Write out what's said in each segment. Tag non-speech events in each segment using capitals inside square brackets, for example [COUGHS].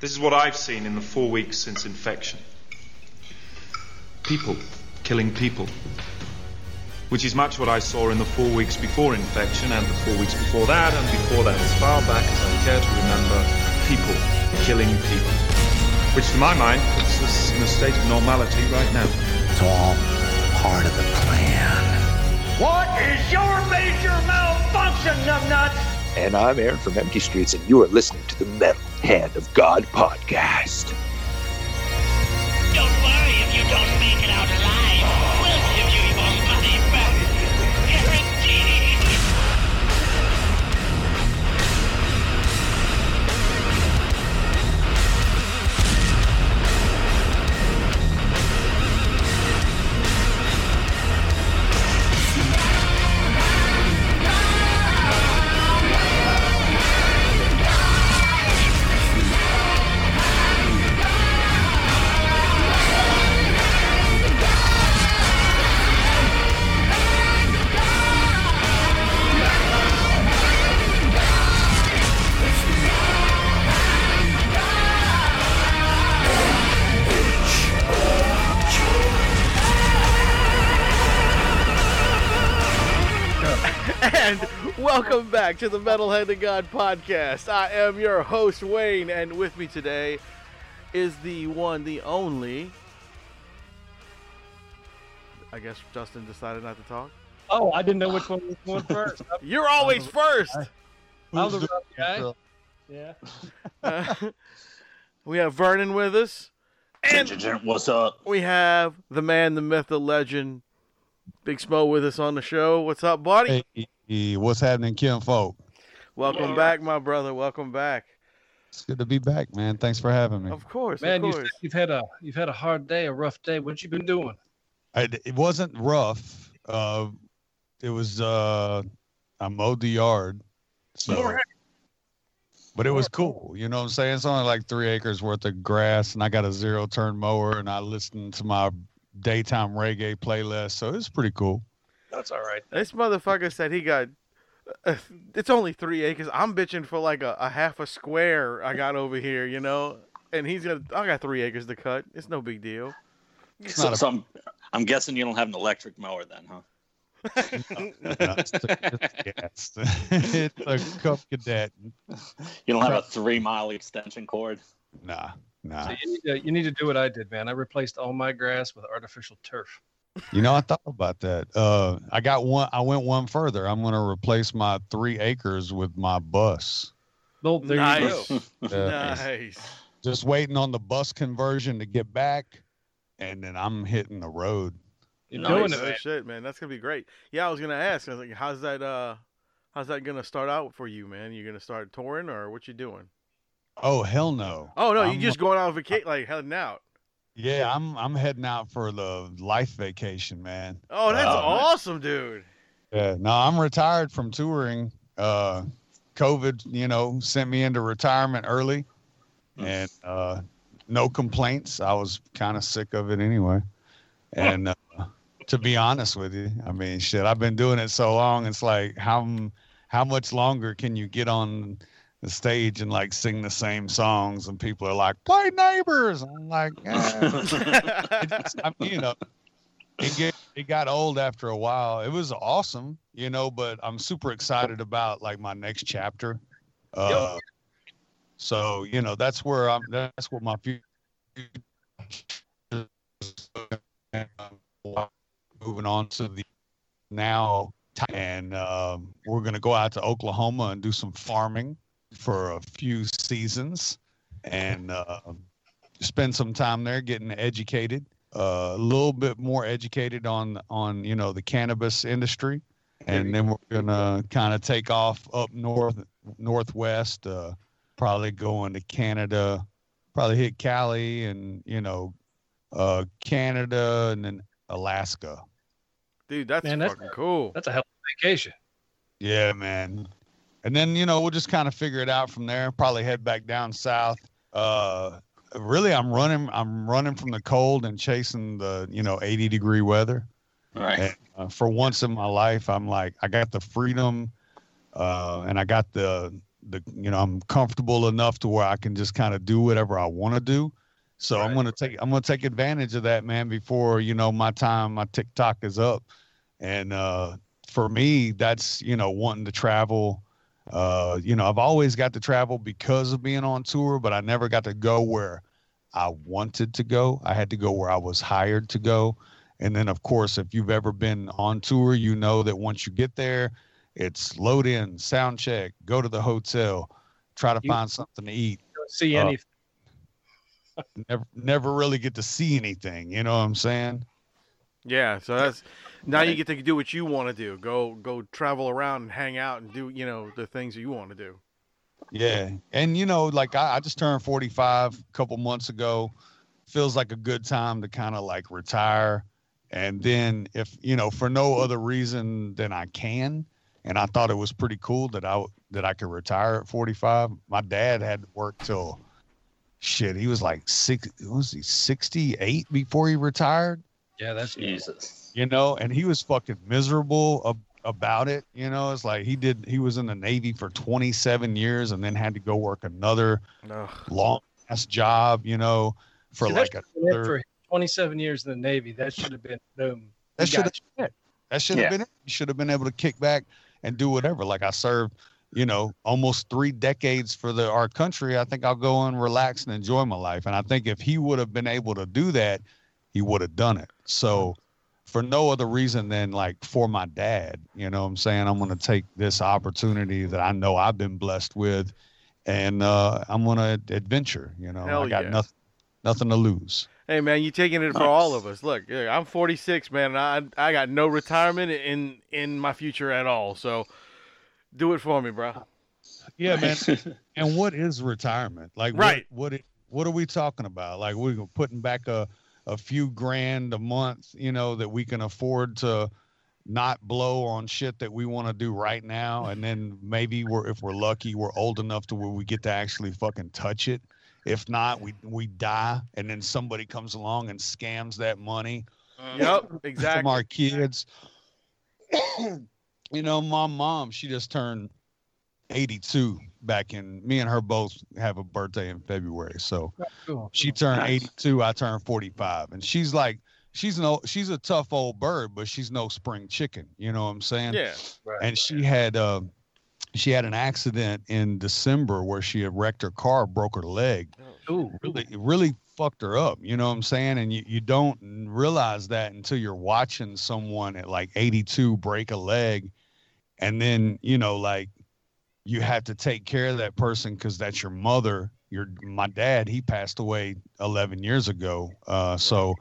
This is what I've seen in the four weeks since infection. People killing people. Which is much what I saw in the four weeks before infection and the four weeks before that and before that, as far back as I care to remember, people killing people. Which to my mind puts us in a state of normality right now. It's all part of the plan. What is your major malfunction, numbnuts? And I'm Aaron from Empty Streets, and you are listening to the Metal Hand of God podcast. Don't worry if you don't make it out alive. Back to the Metal Hand of God podcast. I am your host, Wayne, and with me today is the one, the only. I guess Justin decided not to talk. Oh, I didn't know which one was going [LAUGHS] first. You're always first. I'm the rough guy. [LAUGHS] Yeah. Uh, [LAUGHS] we have Vernon with us, and What's up? we have the man, the myth, the legend, Big Smo with us on the show. What's up, buddy? Hey, what's happening, Kim folk? Welcome back, my brother. Welcome back. It's good to be back, man. Thanks for having me. Of course, Man, of you, course. you've had a you've had a hard day, a rough day. What you been doing? I, it wasn't rough. Uh, it was uh, I mowed the yard, so Alright. but it was cool. You know what I'm saying? It's only like three acres worth of grass, and I got a zero turn mower, and I listened to my daytime reggae playlist, so it's pretty cool. That's all right. This motherfucker said he got. Uh, [LAUGHS] it's only three acres. I'm bitching for like a, a half a square I got over here, you know. And he's got. I got three acres to cut. It's no big deal. So, a- so I'm, I'm guessing you don't have an electric mower then, huh? No, it's, it's, it's a Cub Cadet. You don't have a three mile extension cord. Nah, nah. So you, need to, you need to do what I did, man. I replaced all my grass with artificial turf. You know, I thought about that. Uh, I got one. I went one further. I'm going to replace my three acres with my bus. Well, there Nice. you go. Uh, [LAUGHS] Nice. Just waiting on the bus conversion to get back, and then I'm hitting the road. You're Nice. doing it, man. shit, man. That's gonna be great. Yeah, I was gonna ask. I was like, how's that? Uh, how's that gonna start out for you, man? You're gonna start touring or what you doing? Oh hell no! Oh no, you I'm- just going out on vacation, like heading out. Yeah, I'm I'm heading out for the life vacation, man. Oh, that's nice. awesome, dude. Yeah, no, I'm retired from touring. Uh, COVID, you know, sent me into retirement early, Hmm. and uh, no complaints. I was kind of sick of it anyway. And uh, to be honest with you, I mean, shit, I've been doing it so long. It's like how how much longer can you get on the stage and like sing the same songs? And people are like, "Play Neighbors." I'm like, eh. [LAUGHS] just, I mean, you know, it get it got old after a while. It was awesome, you know, but I'm super excited about like my next chapter. Uh, so you know, that's where I'm. That's what my future. Moving on to the now, and um, we're gonna go out to Oklahoma and do some farming for a few seasons, and uh, spend some time there getting educated uh, a little bit more educated on on you know the cannabis industry, and then we're gonna kind of take off up north northwest, uh, probably going to Canada, probably hit Cali and you know uh, Canada and then Alaska. Dude, that's Man, that's- fucking cool. That's a hell of a vacation. Yeah, man. And then you know we'll just kind of figure it out from there. Probably head back down south. Uh, really, I'm running. I'm running from the cold and chasing the you know 80 degree weather. Right. And, uh, for once in my life, I'm like, I got the freedom, uh, and I got the the you know I'm comfortable enough to where I can just kind of do whatever I want to do. So I'm gonna take I'm gonna take advantage of that, man. Before you know my time, my TikTok is up, and uh, for me, that's you know wanting to travel. Uh, you know, I've always got to travel because of being on tour, but I never got to go where I wanted to go. I had to go where I was hired to go. And then, of course, if you've ever been on tour, you know that once you get there, it's load in, sound check, go to the hotel, try to You- find something to eat. Don't see Uh, anything. Never, never really get to see anything. You know what I'm saying? Yeah, so that's now you get to do what you want to do. Go go travel around and hang out and do you know the things that you want to do. Yeah. And, you know, like I, I just turned 45 a couple months ago. Feels like a good time to kind of like retire. And then, if, you know, for no other reason than I can. And I thought it was pretty cool that I that I could retire at 45. My dad had to work till shit. He was like six. Was he 68 before he retired? Yeah, that's Jesus. You know, and he was fucking miserable ab- about it. You know, it's like he did, he was in the Navy for 27 years and then had to go work another Ugh. long ass job, you know, for See, like that a should have been it third. for 27 years in the Navy. That should have been boom. That should have been it. That should have Yeah. been it. You should have been able to kick back and do whatever. Like I served, you know, almost three decades for the our country. I think I'll go and relax and enjoy my life. And I think if he would have been able to do that, he would have done it. So for no other reason than like for my dad, you know what I'm saying? I'm gonna take this opportunity that I know I've been blessed with and uh I'm gonna adventure, you know. Hell I got yeah. nothing nothing to lose. Hey man, you taking it for all of us. Look, I'm 46, man. And I I got no retirement in in my future at all. So do it for me, bro. Yeah, man. [LAUGHS] And what is retirement? Like, Right. What, what it- what are we talking about? Like, we're putting back a a few grand a month, you know, that we can afford to not blow on shit that we want to do right now, and then maybe we're if we're lucky, we're old enough to where we get to actually fucking touch it. If not, we we die, and then somebody comes along and scams that money uh-huh. Yep, exactly. from our kids. [COUGHS] you know, my mom, she just turned 82 back in me and her both have a birthday in February. So cool. she turned Nice. 82, I turned 45. And she's like she's no she's a tough old bird, but she's no spring chicken, you know what I'm saying? Yeah. And she had uh she had an accident in December where she had wrecked her car, broke her leg Ooh, really really fucked her up you know what i'm saying and you, you don't realize that until you're watching someone at like 82 break a leg and then you know like you have to take care of that person because that's your mother. Your my dad he passed away 11 years ago uh so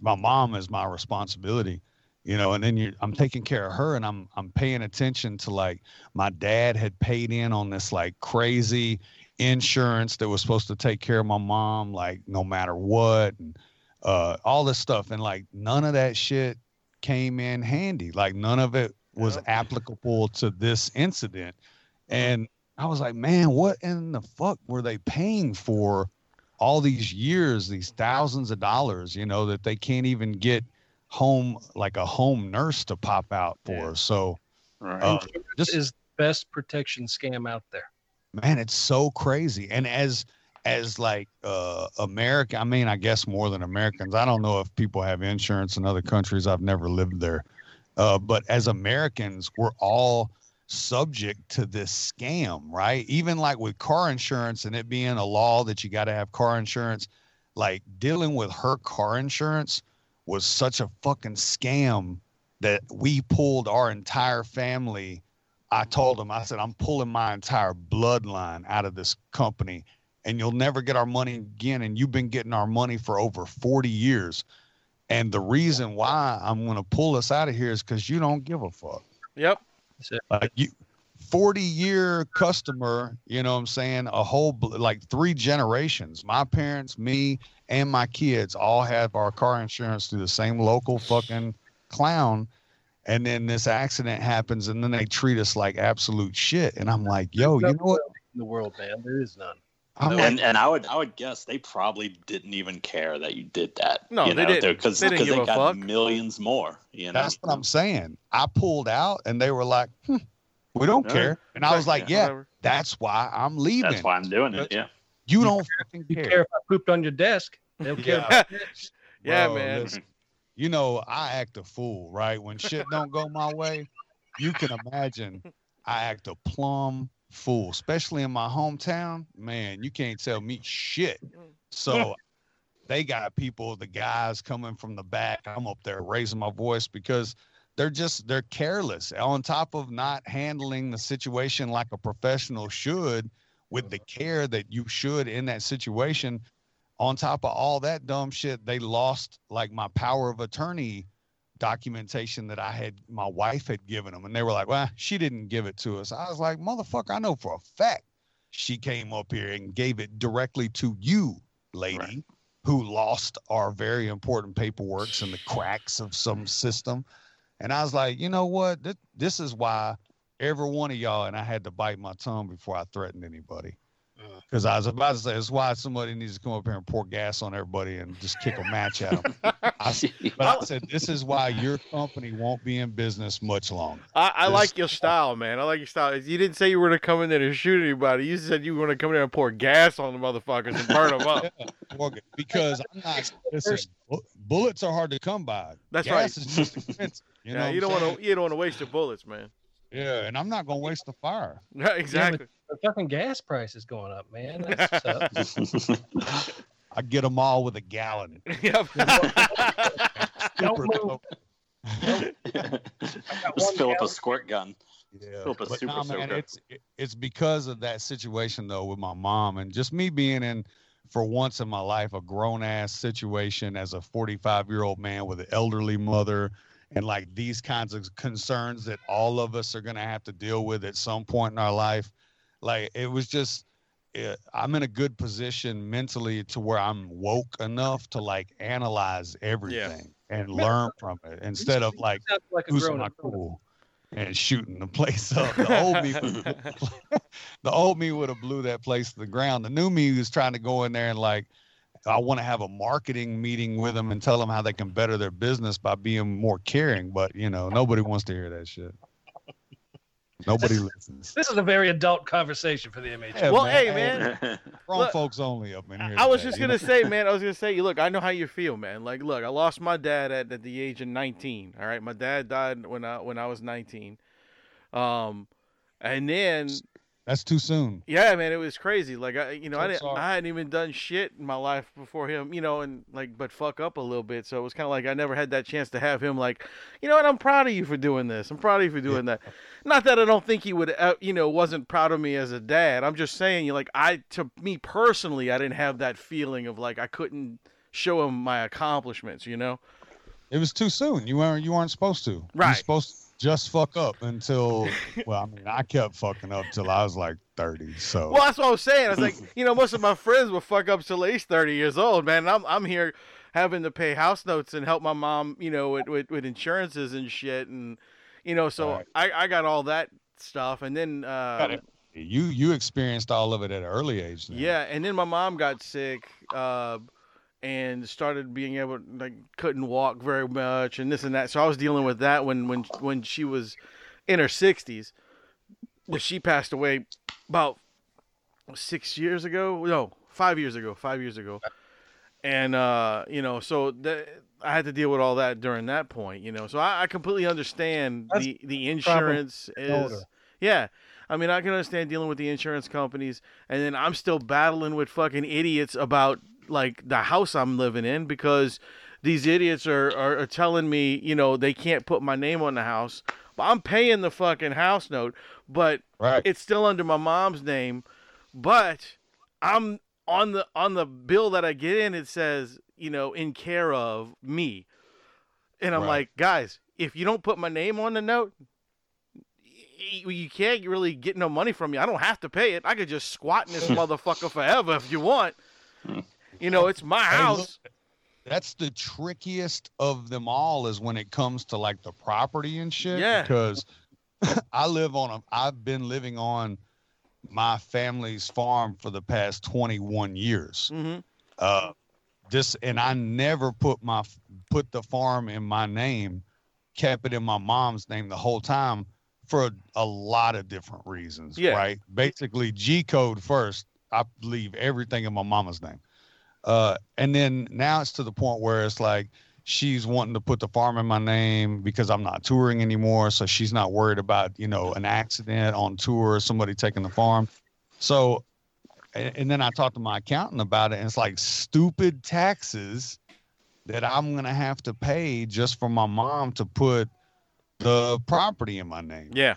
my mom is my responsibility you know and then you i'm taking care of her and i'm i'm paying attention to like my dad had paid in on this like crazy insurance that was supposed to take care of my mom like no matter what and uh all this stuff. And like none of that shit came in handy. Like none of it was applicable to this incident and i was like man what in the fuck were they paying for all these years these thousands of dollars you know that they can't even get home like a home nurse to pop out for Yeah. so Right. uh, this is the best protection scam out there. man it's so crazy and as as like uh america i mean i guess more than americans i don't know if people have insurance in other countries i've never lived there uh but as americans we're all subject to this scam right even like with car insurance and it being a law that you got to have car insurance like dealing with her car insurance was such a fucking scam that we pulled our entire family I told them, I said, I'm pulling my entire bloodline out of this company and you'll never get our money again. And you've been getting our money for over 40 years. And the reason why I'm going to pull us out of here is because you don't give a fuck. Yep. Like you, 40 year customer, you know what I'm saying? A whole, like three generations. My parents, me, and my kids all have our car insurance through the same local fucking clown and then this accident happens and then they treat us like absolute shit and i'm like yo you know what in the world, man? There is none. I'm and and I would I would guess they probably didn't even care that you did that. No, you they know, didn't. Because They didn't give a got fuck. millions more. You know, that's what i'm saying i pulled out and they were like hmm, We don't Yeah. care. And I was like, yeah, whatever. that's why I'm leaving. That's why I'm doing it. Yeah. You don't fucking You care. care if I pooped on your desk? They don't care. Yeah. [LAUGHS] Yeah, Bro, man. listen, you know, I act a fool, right? When shit don't go my way, you can imagine I act a plumb fool, especially in my hometown. Man, you can't tell me shit. Mm. So they got people, the guys coming from the back. I'm up there raising my voice because they're just they're careless. On top of not handling the situation like a professional should, with the care that you should in that situation, on top of all that dumb shit, they lost like my power of attorney documentation that I had, my wife had given them. And they were like, well, she didn't give it to us. I was like, motherfucker, I know for a fact she came up here and gave it directly to you, lady, Right. who lost our very important paperworks in the cracks of some system. And I was like, you know what? This, this is why every one of y'all, and I had to bite my tongue before I threatened anybody. Uh. Because I was about to say, that's why somebody needs to come up here and pour gas on everybody and just kick a match at them. [LAUGHS] I, s- but I said, this is why your company won't be in business much longer. I, I like your style, man. I like your style. You didn't say you were gonna come in there to shoot anybody. You said you were gonna come in there and pour gas on the motherfuckers and burn them up. [LAUGHS] Morgan, Because I'm not, listen, bullets are hard to come by. That's gas right. is just expensive. You yeah, what you don't want to. You don't want to waste your bullets, man. Yeah, and I'm not going to waste the fire. Yeah, [LAUGHS] exactly. The fucking gas price is going up, man. That's tough. [LAUGHS] [LAUGHS] I get them all with a gallon. [LAUGHS] Yep. Don't Super move. dope. Just fill up a squirt gun. Yeah, Fill up a but super nah, man, it's it's because of that situation though with my mom and just me being in for once in my life a grown ass situation as a 45 year old man with an elderly mother and like these kinds of concerns that all of us are going to have to deal with at some point in our life like it was just it, i'm in a good position mentally to where i'm woke enough to like analyze everything and learn from it instead of like Sounds like a losing my cool and shooting the place up. The old me, would- [LAUGHS] [LAUGHS] the old me would have blew that place to the ground. The new me was trying to go in there and like, I want to have a marketing meeting with them and tell them how they can better their business by being more caring. But you know, nobody wants to hear that shit. Nobody listens. This is a very adult conversation for the MH. Yeah, well, man. hey, man. [LAUGHS] Grown Look, folks only up in here. I was today, just gonna say, man. I was [LAUGHS] gonna say, you look, I know how you feel, man. Like, look, I lost my dad at, at the age of 19. All right, my dad died when I when I was 19. Um, and then that's too soon. yeah, man, it was crazy. Like, I, you know, So I didn't, sorry. I hadn't even done shit in my life before him, you know, and like, but fuck up a little bit. So it was kind of like I never had that chance to have him, like, you know what? I'm proud of you for doing this. I'm proud of you for doing that. Not that I don't think he would, uh, you know, wasn't proud of me as a dad. I'm just saying, you like, I to me personally, I didn't have that feeling of like I couldn't show him my accomplishments, you know. It was too soon. You weren't you weren't supposed to. Right. You were Right. supposed to just fuck up until [LAUGHS] well, I mean, I kept fucking up till I was like 30. So Well, that's what I was saying. I was like, [LAUGHS] you know, most of my friends will fuck up till at least thirty years old, man. And I'm I'm here having to pay house notes and help my mom, you know, with with, with insurances and shit, and you know, so Right. I I got all that stuff, and then uh, Got it. you you experienced all of it at an early age. Then. yeah, and then my mom got sick. Uh, and started being able like couldn't walk very much and this and that. So i was dealing with that when when when she was in her 60s Well, she passed away about six years ago no five years ago five years ago. And uh you know so that i had to deal with all that during that point you know. So i, I completely understand That's the the insurance is older. yeah. I mean, I can understand dealing with the insurance companies, and then I'm still battling with fucking idiots about like the house I'm living in because these idiots are, are, are telling me, you know, they can't put my name on the house. But I'm paying the fucking house note, but Right. it's still under my mom's name. But I'm on the on the bill that I get in. It says, you know, in care of me, and I'm Right. like, guys, if you don't put my name on the note, you can't really get no money from me. I don't have to pay it. I could just squat in this [LAUGHS] motherfucker forever if you want. Hmm. You know, it's my house. look, that's the trickiest of them all is when it comes to like the property and shit. Yeah. Because [LAUGHS] I live on a I've been living on my family's farm for the past 21 years. hmm Uh this and I never put my put the farm in my name, kept it in my mom's name the whole time for a lot of different reasons, Yeah. right? Basically, G code first. I leave everything in my mama's name, uh, and then now it's to the point where it's like she's wanting to put the farm in my name because I'm not touring anymore, so she's not worried about you know an accident on tour somebody taking the farm. So, and, and then I talked to my accountant about it, and it's like stupid taxes that I'm gonna have to pay just for my mom to put the property in my name. Yeah.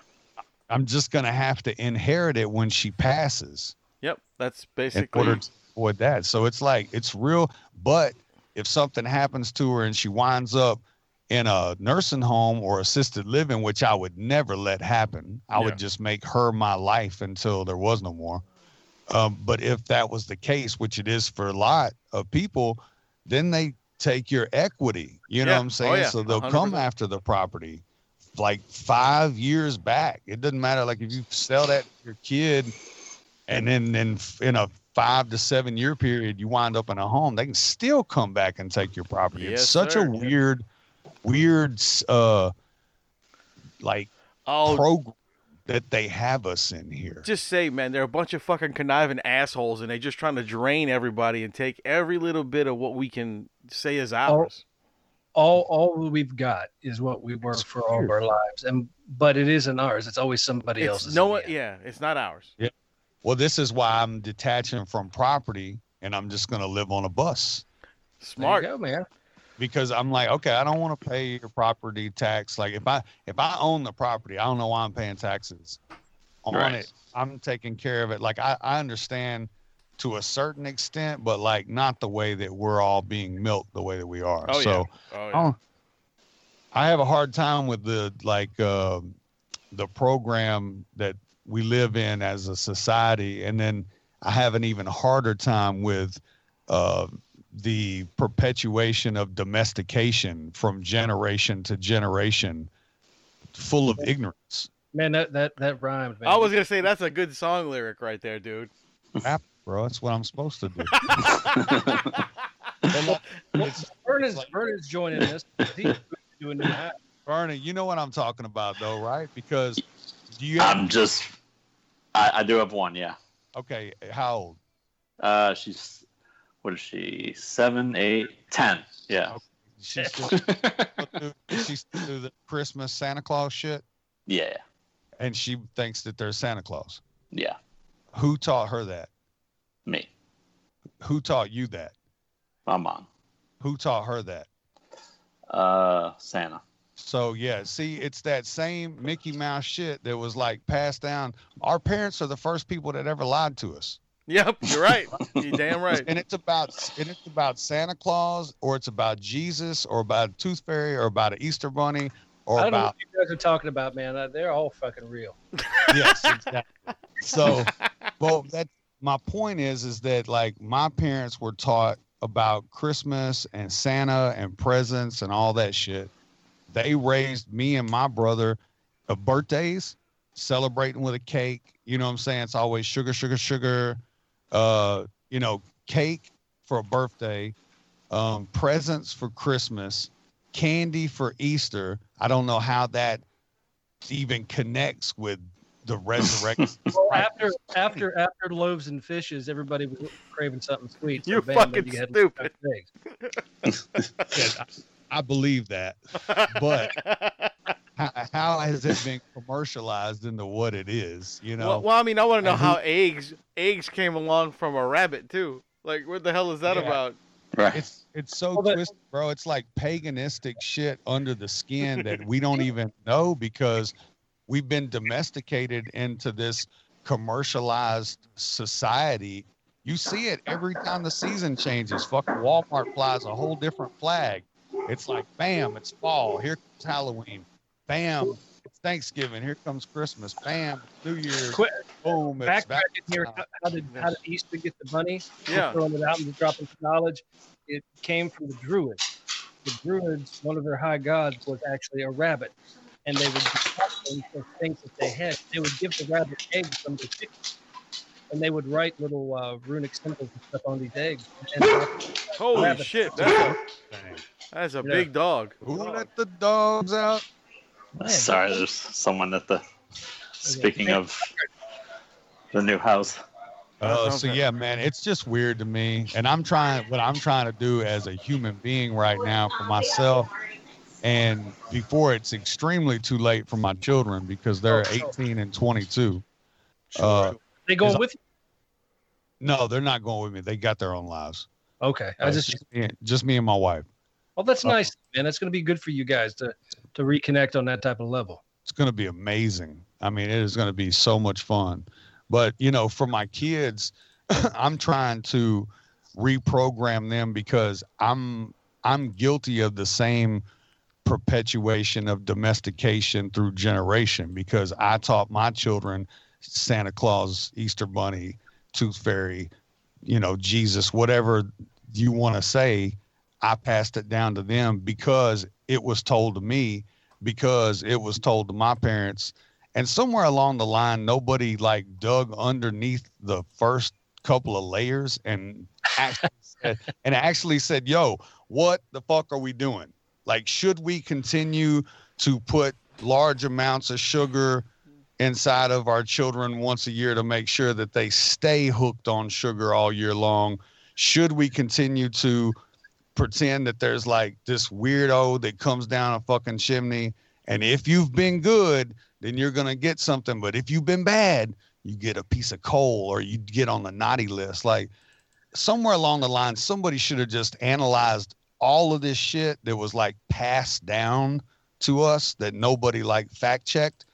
I'm just gonna have to inherit it when she passes Yep. That's in basically. order to avoid that. So it's like it's real. But if something happens to her and she winds up in a nursing home or assisted living, which I would never let happen, I Yeah. would just make her my life until there was no more. Um, but if that was the case, which it is for a lot of people, then they take your equity. You know Yeah. what I'm Oh, saying? yeah. So they'll come 100%. after the property like five years back. It doesn't matter. Like if you sell that to your kid and then in, in a five to seven year period, you wind up in a home, they can still come back and take your property. Yes, it's such sir. a weird, weird, uh, like oh, program that they have us in here. just say, man, they're a bunch of fucking conniving assholes, and they're just trying to drain everybody and take every little bit of what we can say is ours. all all we've got is what we work It's for all of our lives and but it isn't ours it's always somebody it's else's no one. Yeah, it's not ours. Well, this is why I'm detaching from property and I'm just going to live on a bus. Smart. there you go man because I'm like, okay, I don't want to pay your property tax. Like if I if I own the property, I don't know why I'm paying taxes on Right. it. I'm taking care of it. Like I, I understand to a certain extent, but like not the way that we're all being milked the way that we are. Oh, yeah. so Oh, yeah. don't- I have a hard time with the like uh, the program that we live in as a society, and then I have an even harder time with uh, the perpetuation of domestication from generation to generation, full of ignorance. man that that that rhymed man I was gonna say that's a good song lyric right there, dude. Crap, bro, that's what I'm supposed to do. Vernon's, Vernon's joining us he's doing the. Bernie, you know what I'm talking about, though, right? Because do you have, I'm just. I, I do have one. Yeah. okay? How old? Uh, she's. What is she? Seven, eight, ten. Yeah. [LAUGHS] She's still, do- she's still do the Christmas Santa Claus shit, yeah. and she thinks that there's Santa Claus. Yeah. Who taught her that? Me. Who taught you that? My mom. Who taught her that? Uh, Santa. So yeah, see, it's that same Mickey Mouse shit that was like passed down. Our parents are the first people that ever lied to us. Yep, you're right. You [LAUGHS] damn right. And it's about and it's about Santa Claus or it's about Jesus or about a Tooth Fairy or about an Easter Bunny or I don't know about what you guys are talking about, man. Uh, They're all fucking real. [LAUGHS] yes, exactly. So, well, that my point is, is that like my parents were taught about Christmas and Santa and presents and all that shit. They raised me and my brother of birthdays, celebrating with a cake. You know what I'm saying? It's always sugar, sugar, sugar. Uh, you know, cake for a birthday, um, presents for Christmas, candy for Easter. I don't know how that even connects with the resurrection. [LAUGHS] Well, after after after loaves and fishes, everybody was craving something sweet. You're bam, fucking you stupid. eggs. [LAUGHS] Yes, I, I believe that, but [LAUGHS] how, how has it been commercialized into what it is? You know, well, well, I mean, I want to know and who- how eggs eggs came along from a rabbit too. Like, what the hell is that Yeah. about? Right. it's it's so Well, but- twisted, bro. It's like paganistic shit under the skin that we don't [LAUGHS] even know because we've been domesticated into this commercialized society. You see it every time the season changes. Fucking Walmart flies a whole different flag. It's like, bam, it's fall. Here comes Halloween. Bam, it's Thanksgiving. Here comes Christmas. Bam, New Year's. Quick, Boom, it's backtracking here. How, how did how did Easter get the bunny? Yeah. throwing it out and dropping some knowledge. It came from the Druids. The Druids, one of their high gods was actually a rabbit, and they would detect them for things that they had. They would give the rabbit eggs from the chickens, and they would write little uh, runic symbols and stuff on these eggs. And Holy Rabbit. shit! That's a, Dang. That's a Yeah. big dog. Who let the dogs out? Man, Sorry, there's someone at the Speaking of the new house, Uh, so yeah, man, it's just weird to me, and I'm trying. What I'm trying to do as a human being right now for myself, and before it's extremely too late for my children because they're 18 and 22. Uh, They going with you? no, they're not going with me. They got their own lives. Okay. I Uh, just just, me, just me and my wife. Well, that's uh, nice, man. That's going to be good for you guys to to reconnect on that type of level. it's going to be amazing. I mean, it is going to be so much fun. But, you know, for my kids, [LAUGHS] I'm trying to reprogram them because I'm I'm guilty of the same perpetuation of domestication through generation because I taught my children Santa Claus, Easter Bunny, Tooth Fairy, you know, Jesus, whatever you want to say, I passed it down to them because it was told to me because it was told to my parents. And somewhere along the line nobody like dug underneath the first couple of layers and actually [LAUGHS] said, and actually said yo what the fuck are we doing? Like should we continue to put large amounts of sugar inside of our children once a year to make sure that they stay hooked on sugar all year long? Should we continue to pretend that there's like this weirdo that comes down a fucking chimney and if you've been good then you're going to get something but if you've been bad you get a piece of coal or you get on the naughty list. Like somewhere along the line somebody should have just analyzed all of this shit that was like passed down to us that nobody like fact checked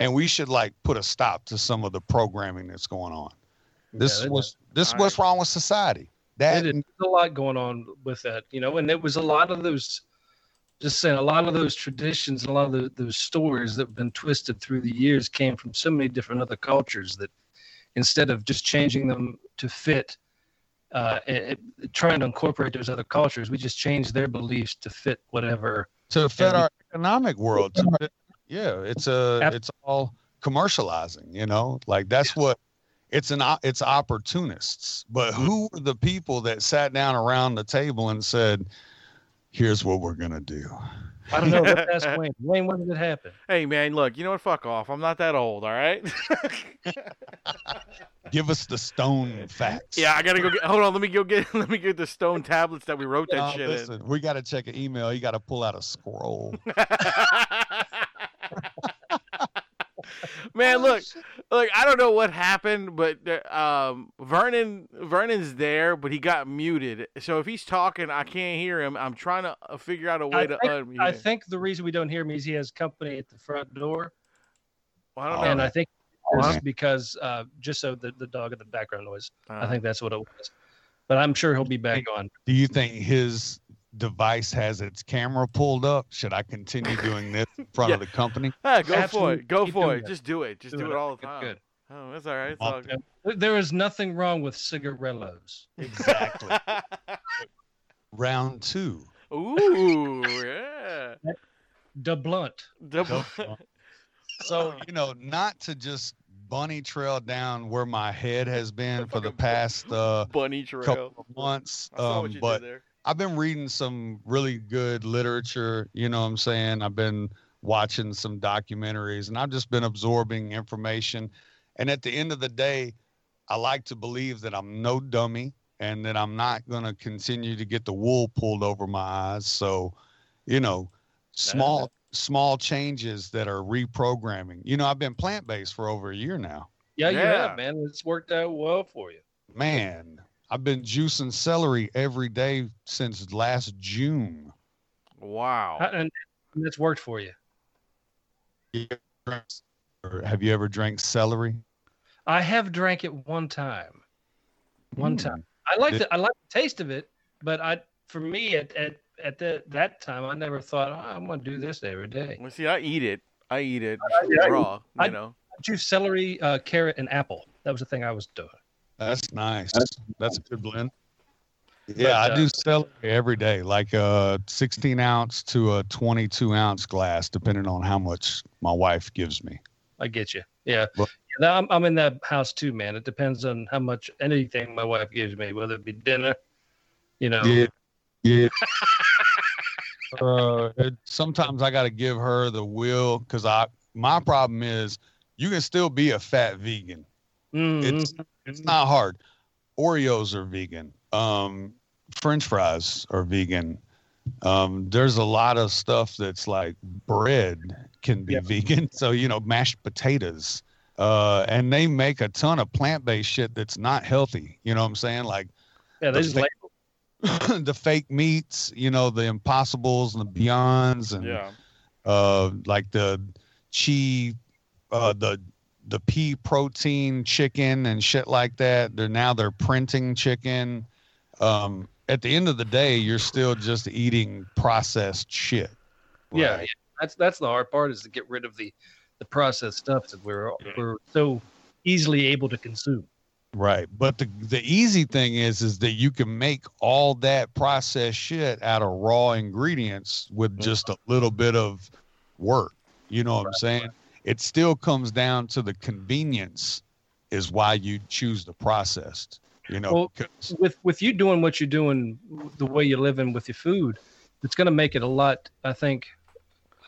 and we should like put a stop to some of the programming that's going on. This Yeah, was this I- what's wrong with society that a lot going on with that, you know, and it was a lot of those, just saying, a lot of those traditions and a lot of the, those stories that have been twisted through the years came from so many different other cultures that instead of just changing them to fit, uh, it, it- trying to incorporate those other cultures, we just changed their beliefs to fit whatever. to fit our economic world. Yeah, it's a it's all commercializing. You know, like that's what it's an it's opportunists. But mm-hmm. who were the people that sat down around the table and said, "Here's what we're gonna do." I don't know. Let's [LAUGHS] ask Wayne. Wayne, when did it happen? Hey man, look, you know what? Fuck off. I'm not that old, all right? [LAUGHS] Give us the stone facts. yeah, I gotta go get. Hold on, let me go get. [LAUGHS] Let me get the stone tablets that we wrote that No, shit listen, we got to check an email. You got to pull out a scroll. In. [LAUGHS] man, look, look. I don't know what happened, but uh, um, Vernon, Vernon's there, but he got muted. So if he's talking, I can't hear him. I'm trying to uh, figure out a way I to think, unmute. I think the reason we don't hear him is he has company at the front door. Well, I don't Oh, know. and I think it's because uh, just so the, the dog in the background noise. I Uh, think that's what it was. But I'm sure he'll be back on. Do you think his device has its camera pulled up? Should I continue doing this in front Yeah. of the company? [LAUGHS] ah, go for it. Go Keep for doing it. that. Just do it. Just do Do it it. all the time. good. Oh, that's all right. It's all good. There- There is nothing wrong with cigarellos. Exactly. [LAUGHS] Round two. Ooh, [LAUGHS] yeah. De blunt. Double. So, you know, not to just bunny trail down where my head has been for the past uh, Bunny trail. couple of months. I saw what Um, you but did there. I've been reading some really good literature, you know what I'm saying? I've been watching some documentaries and I've just been absorbing information. And at the end of the day, I like to believe that I'm no dummy and that I'm not going to continue to get the wool pulled over my eyes. So, you know, small small changes that are reprogramming. You know, I've been plant-based for over a year now. Yeah, you Yeah. have, man. It's worked out well for you. Man, I've been juicing celery every day since last June. Wow. Uh, And, and it's worked for you. Or have you ever drank celery? I have drank it one time. One Mm. time. I like the I like the taste of it, but I for me at at, at the, that time I never thought oh, I'm gonna do this every day. Well, see, I eat it. I eat it yeah, raw. I- You know. Juice celery, uh, carrot, and apple. That was the thing I was doing. That's nice. That's a good blend. Yeah, But, I uh, do celery every day, like a 16 ounce to a 22 ounce glass, depending on how much my wife gives me. I get you. Yeah. Well- Yeah, I'm, I'm in that house too, man. It depends on how much anything my wife gives me, whether it be dinner, you know. Yeah, yeah. [LAUGHS] uh, it, sometimes I got to give her the will because I my problem is you can still be a fat vegan. Mhm. It's it's not hard. Oreos are vegan. Um, French fries are vegan. Um, there's a lot of stuff that's like bread can be Yeah. vegan. [LAUGHS] So you know, mashed potatoes. Uh, and they make a ton of plant-based shit that's not healthy. You know what I'm saying? Like yeah, they the just fa- label. [LAUGHS] the fake meats, you know, the impossibles and the beyonds and Yeah. uh like the chi uh the the pea protein chicken and shit like that. They're now they're printing chicken. Um at the end of the day you're still just eating processed shit. Yeah, yeah, that's that's the hard part is to get rid of the the processed stuff that we're we're so easily able to consume. right. But the the easy thing is is that you can make all that processed shit out of raw ingredients with just a little bit of work. You know what i'm saying it still comes down to the convenience is why you choose the processed you know Well, with with you doing what you're doing, the way you're living with your food, it's going to make it a lot. I think.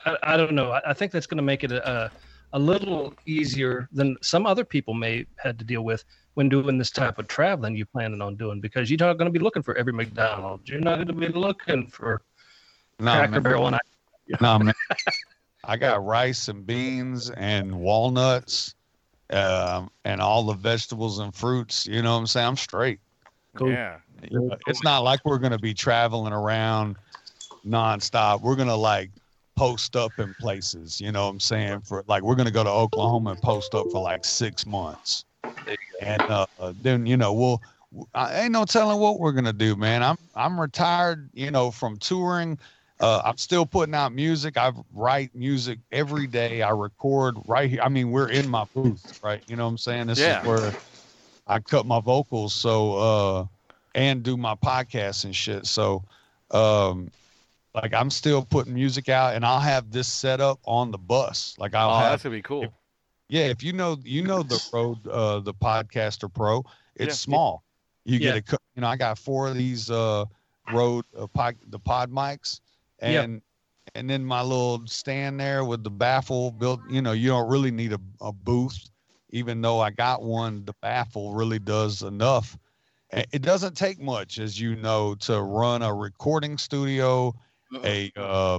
I, I don't know. I, I think that's going to make it a, a little easier than some other people may had to deal with when doing this type of traveling you're planning on doing because you're not going to be looking for every McDonald's. You're not going to be looking for Nah, Cracker man. Barrel and Nah, man. [LAUGHS] I got rice and beans and walnuts um, and all the vegetables and fruits. You know what I'm saying? I'm straight. Cool. Yeah. It's not like we're going to be traveling around nonstop. We're going to like post up in places. You know what I'm saying? For like, we're going to go to Oklahoma and post up for like six months. And uh, then, you know, we'll, I ain't no telling what we're gonna do, man. I'm I'm retired, you know, from touring. Uh, I'm still putting out music. I write music every day. I record right here. I mean, we're in my booth, right? You know what I'm saying? This Yeah. is where I cut my vocals. So uh, and do my podcasts and shit. So um, like I'm still putting music out, and I'll have this set up on the bus. Like I'll Oh, have that's gonna be cool. yeah, if you know you know the Rode, uh the RodeCaster Pro, it's Yeah. small. You Yeah. get a you know I got four of these uh Rode uh, pod, the pod mics And and then my little stand there with the baffle built, you know, you don't really need a, a booth even though I got one, the baffle really does enough. It doesn't take much as you know to run a recording studio, a uh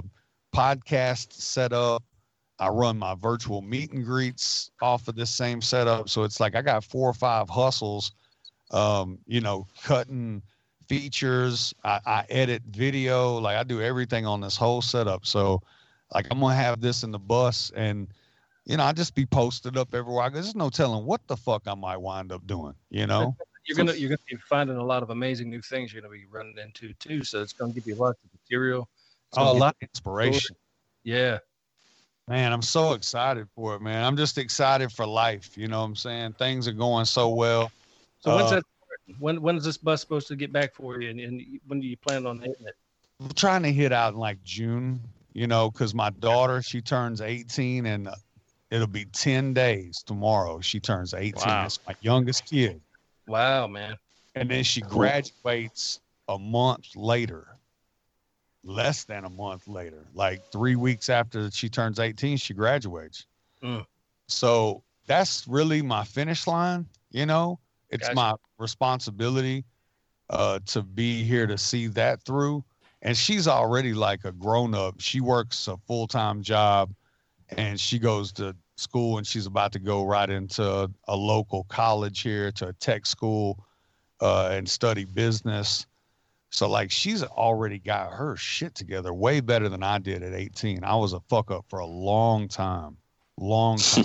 podcast setup, I run my virtual meet and greets off of this same setup. So it's like I got four or five hustles, um, you know, cutting features. I, I edit video. Like I do everything on this whole setup. So like I'm gonna have this in the bus and you know, I just be posted up everywhere. I go, There's no telling what the fuck I might wind up doing, you know? you're gonna you're gonna be finding a lot of amazing new things you're gonna be running into too. So it's gonna give you lots of material. Oh, a lot of inspiration. Yeah. Man, I'm so excited for it, man. I'm just excited for life. You know what I'm saying? Things are going so well. So when's Uh, that? When when is this bus supposed to get back for you? And, and when do you plan on hitting it? I'm trying to hit out in like June, you know, because my daughter, she turns 18 and it'll be 10 days tomorrow. She turns 18. Wow. That's my youngest kid. Wow, man. And then she graduates a month later, less than a month later, like three weeks after she turns 18, she graduates. Mm. So that's really my finish line, you know, it's Gotcha. my responsibility uh, to be here to see that through. And she's already like a grown up. She works a full time job and she goes to school and she's about to go right into a local college here to a tech school uh, and study business. So like she's already got her shit together way better than I did at 18. I was a fuck up for a long time, long time.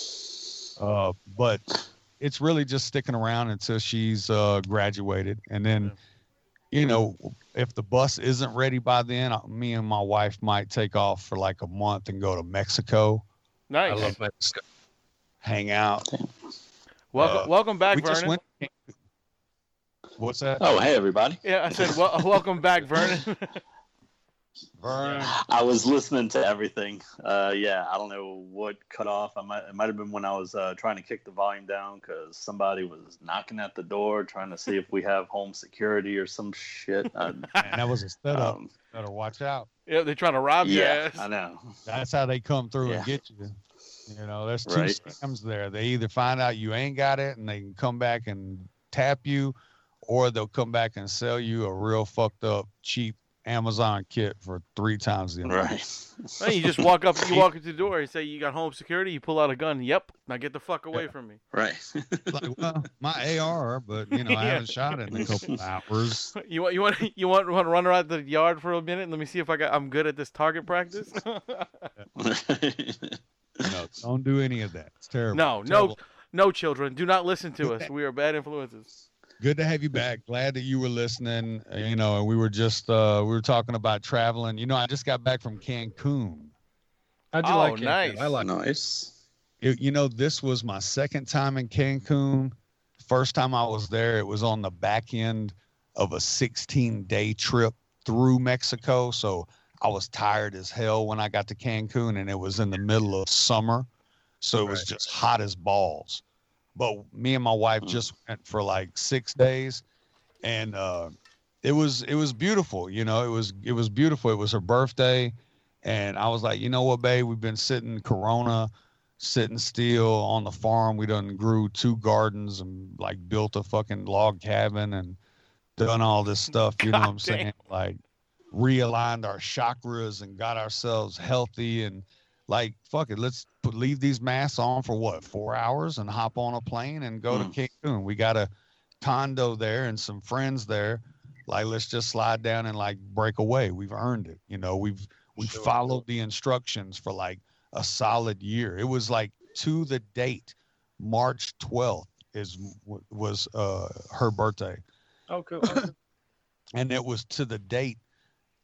[LAUGHS] uh, but it's really just sticking around until she's uh, graduated, and then you know if the bus isn't ready by then, uh, me and my wife might take off for like a month and go to Mexico, I Nice. love Mexico. hang out. welcome, uh, welcome back, we just Vernon. went. What's that? Oh, hey everybody! Yeah, I said wel- [LAUGHS] welcome back, Vernon. [LAUGHS] Vern. I was listening to everything. Uh, yeah, I don't know what cut off. I might it might have been when I was uh, trying to kick the volume down because somebody was knocking at the door trying to see if we have home security or some shit. I, [LAUGHS] Man, that was a setup. um, Better watch out. yeah, they're trying to rob your yeah, ass. I know. That's how they come through Yeah. and get you. You know, there's two Right. scams there. They either find out you ain't got it and they can come back and tap you, or they'll come back and sell you a real fucked up cheap Amazon kit for three times the amount. Right. [LAUGHS] Man, you just walk up, you [LAUGHS] walk into the door, and say you got home security. You pull out a gun. Yep. Now get the fuck away from me. Right. Like, well, my AR, but you know, I [LAUGHS] Yeah. haven't shot it in a couple of hours. You want you want you want, want to run around the yard for a minute? Let me see if I got I'm good at this target practice. No, don't do any of that. It's terrible. no, no, Terrible. no, children, do not listen to us. We are bad influences. Good to have you back. Glad that you were listening. Uh, You know, we were just uh we were talking about traveling. You know, I just got back from Cancun. How'd you Oh, like it? nice. I like nice. It- you know, this was my second time in Cancun. First time I was there, it was on the back end of a 16 day trip through Mexico. So I was tired as hell when I got to Cancun, and it was in the middle of summer. So it was Right. just hot as balls. But me and my wife Mm. just went for like six days, and uh, it was it was beautiful. You know, it was it was beautiful. It was her birthday, and I was like, you know what, babe, we've been sitting Corona sitting still on the farm. We done grew two gardens and like built a fucking log cabin and done all this stuff. You know what I'm [LAUGHS] God saying? Like realigned our chakras and got ourselves healthy and like fuck it. Let's put, leave these masks on for what four hours and hop on a plane and go Mm. to Cancun. We got a condo there and some friends there. Like let's just slide down and like break away. We've earned it. You know we've we Sure. followed the instructions for like a solid year. It was like to the date, March 12th is was uh her birthday, Oh, cool. [COUGHS] And it was to the date.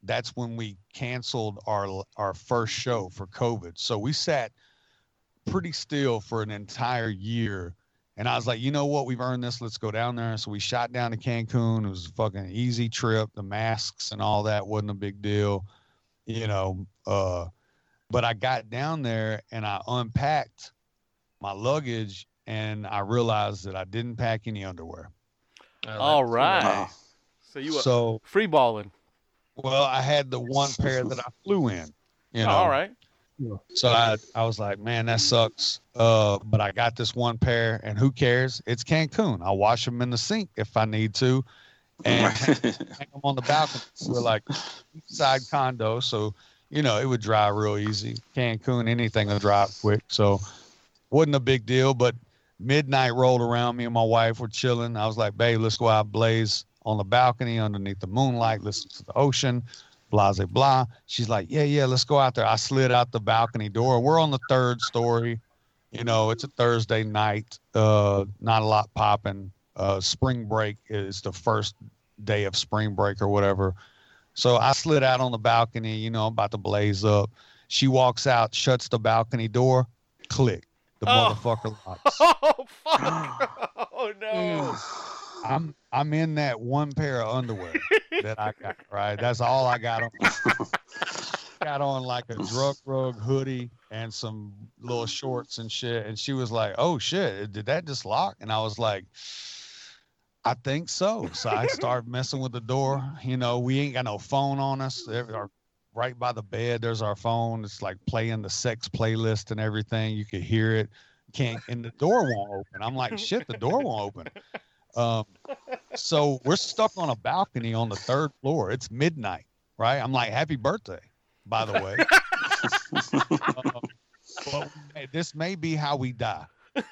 That's when we canceled our our first show for COVID. So we sat pretty still for an entire year. And I was like, you know what? We've earned this. Let's go down there. So we shot down to Cancun. It was a fucking easy trip. The masks and all that wasn't a big deal, you know. Uh, but I got down there and I unpacked my luggage and I realized that I didn't pack any underwear. I like All it. right. Wow. So you were So, free balling. Well, I had the one pair that I flew in, you know. All right. So I, I was like, man, that sucks. Uh, but I got this one pair, and who cares? It's Cancun. I'll wash them in the sink if I need to, and hang them on the balcony. We're like side condo, so you know it would dry real easy. Cancun, anything will dry quick, so wasn't a big deal. But midnight rolled around. Me and my wife were chilling. I was like, babe, let's go out blaze on the balcony underneath the moonlight, listen to the ocean blah blah blah. She's like, yeah, yeah, let's go out there. I slid out the balcony door. We're on the third story. You know, it's a Thursday night. Uh, not a lot popping. Uh, spring break is the first day of spring break or whatever. So I slid out on the balcony. You know, I'm about to blaze up. She walks out, shuts the balcony door. Click. The Oh. motherfucker [LAUGHS] locks. Oh fuck! [LAUGHS] Oh no! I'm I'm in that one pair of underwear that I got. Right, that's all I got on. [LAUGHS] got on like a drug rug hoodie and some little shorts and shit. And she was like, "Oh shit, did that just lock?" And I was like, "I think so." So I started messing with the door. You know, we ain't got no phone on us. Our- right by the bed, there's our phone. It's like playing the sex playlist and everything. You could hear it. Can't, and the door won't open. I'm like, shit, the door won't open. Um, so we're stuck on a balcony on the third floor. It's midnight, right? I'm like, happy birthday, by the way. [LAUGHS] Um, but hey, this may be how we die. We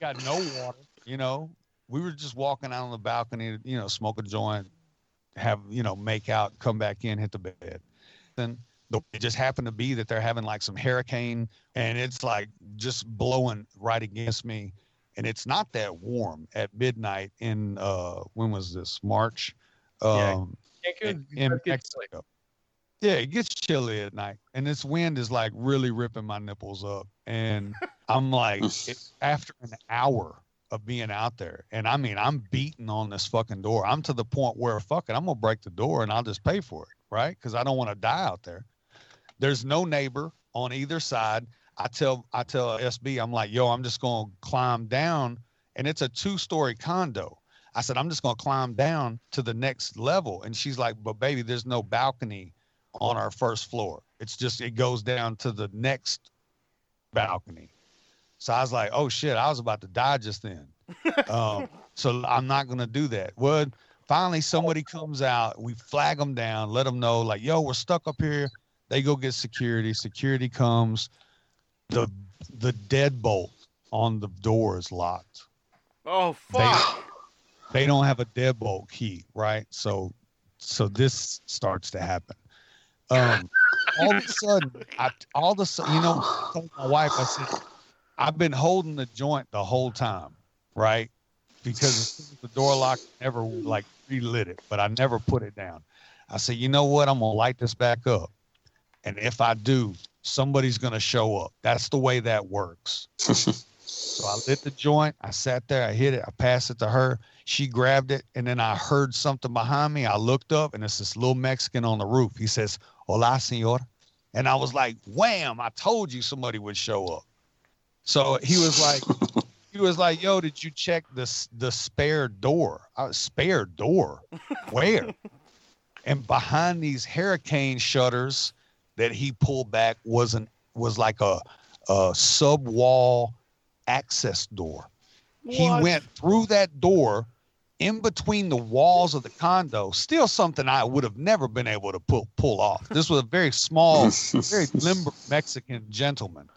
got no water, you know. We were just walking out on the balcony, to, you know, smoke a joint, have, you know, make out, come back in, hit the bed. Then the, it just happened to be that they're having like some hurricane and it's like just blowing right against me. And it's not that warm at midnight in uh when was this? March. Yeah. Um Cancun, in it gets Mexico. Yeah, it gets chilly at night, and this wind is like really ripping my nipples up, and [LAUGHS] I'm like, it's after an hour of being out there, and I mean, I'm beating on this fucking door. I'm to the point where fuck it, I'm gonna break the door and I'll just pay for it, right? Because I don't want to die out there. There's no neighbor on either side. I tell I tell SB, I'm like, yo, I'm just gonna climb down, and it's a two story condo. I said, I'm just gonna climb down to the next level. And she's like, But baby, there's no balcony on our first floor. It's just it goes down to the next balcony. So I was like, oh shit, I was about to die just then. [LAUGHS] um, so I'm not gonna do that. Well, finally somebody comes out, we flag them down, let them know, like, yo, we're stuck up here. They go get security. Security comes. The the deadbolt on the door is locked. Oh fuck! They don't have a deadbolt key, right? So so this starts to happen. Um, all of a sudden, I, all of a sudden, you know, I told my wife, I said, I've been holding the joint the whole time, right? Because as soon as the door lock never like relit it, but I never put it down. I said, you know what? I'm gonna light this back up, and if I do, somebody's gonna show up. That's the way that works. so I lit the joint. I sat there. I hit it. I passed it to her. She grabbed it, and then I heard something behind me. I looked up, and it's this little Mexican on the roof. He says, "Hola, señor," and I was like, "Wham! I told you somebody would show up." So he was like, [LAUGHS] he was like, "Yo, did you check the the spare door? Uh, spare door? Where?" [LAUGHS] and behind these hurricane shutters that he pulled back was an was like a a sub wall access door. He went through that door in between the walls of the condo. Still something I would have never been able to pull pull off. This was a very small, very [LAUGHS] limber Mexican gentleman.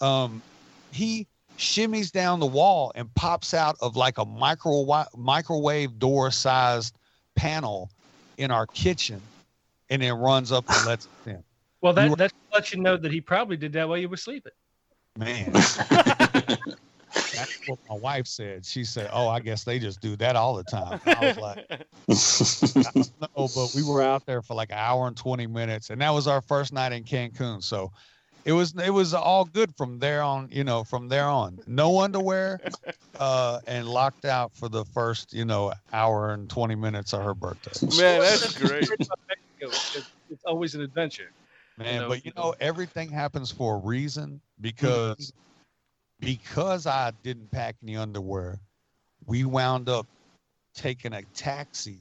Um, he shimmies down the wall and pops out of like a micro microwave door sized panel in our kitchen, and then runs up and lets us in. Well, that were- that lets you know that he probably did that while you were sleeping. Man. [LAUGHS] That's what my wife said. She said, "Oh, I guess they just do that all the time." I was like, [LAUGHS] "No," but we were out there for like an hour and twenty minutes, and that was our first night in Cancun. So it was it was all good from there on. You know, from there on, no underwear, uh, and locked out for the first you know hour and twenty minutes of her birthday. Man, that's great. It's, it's always an adventure. Man but you you know everything happens for a reason mm-hmm. because because i didn't pack any underwear we wound up taking a taxi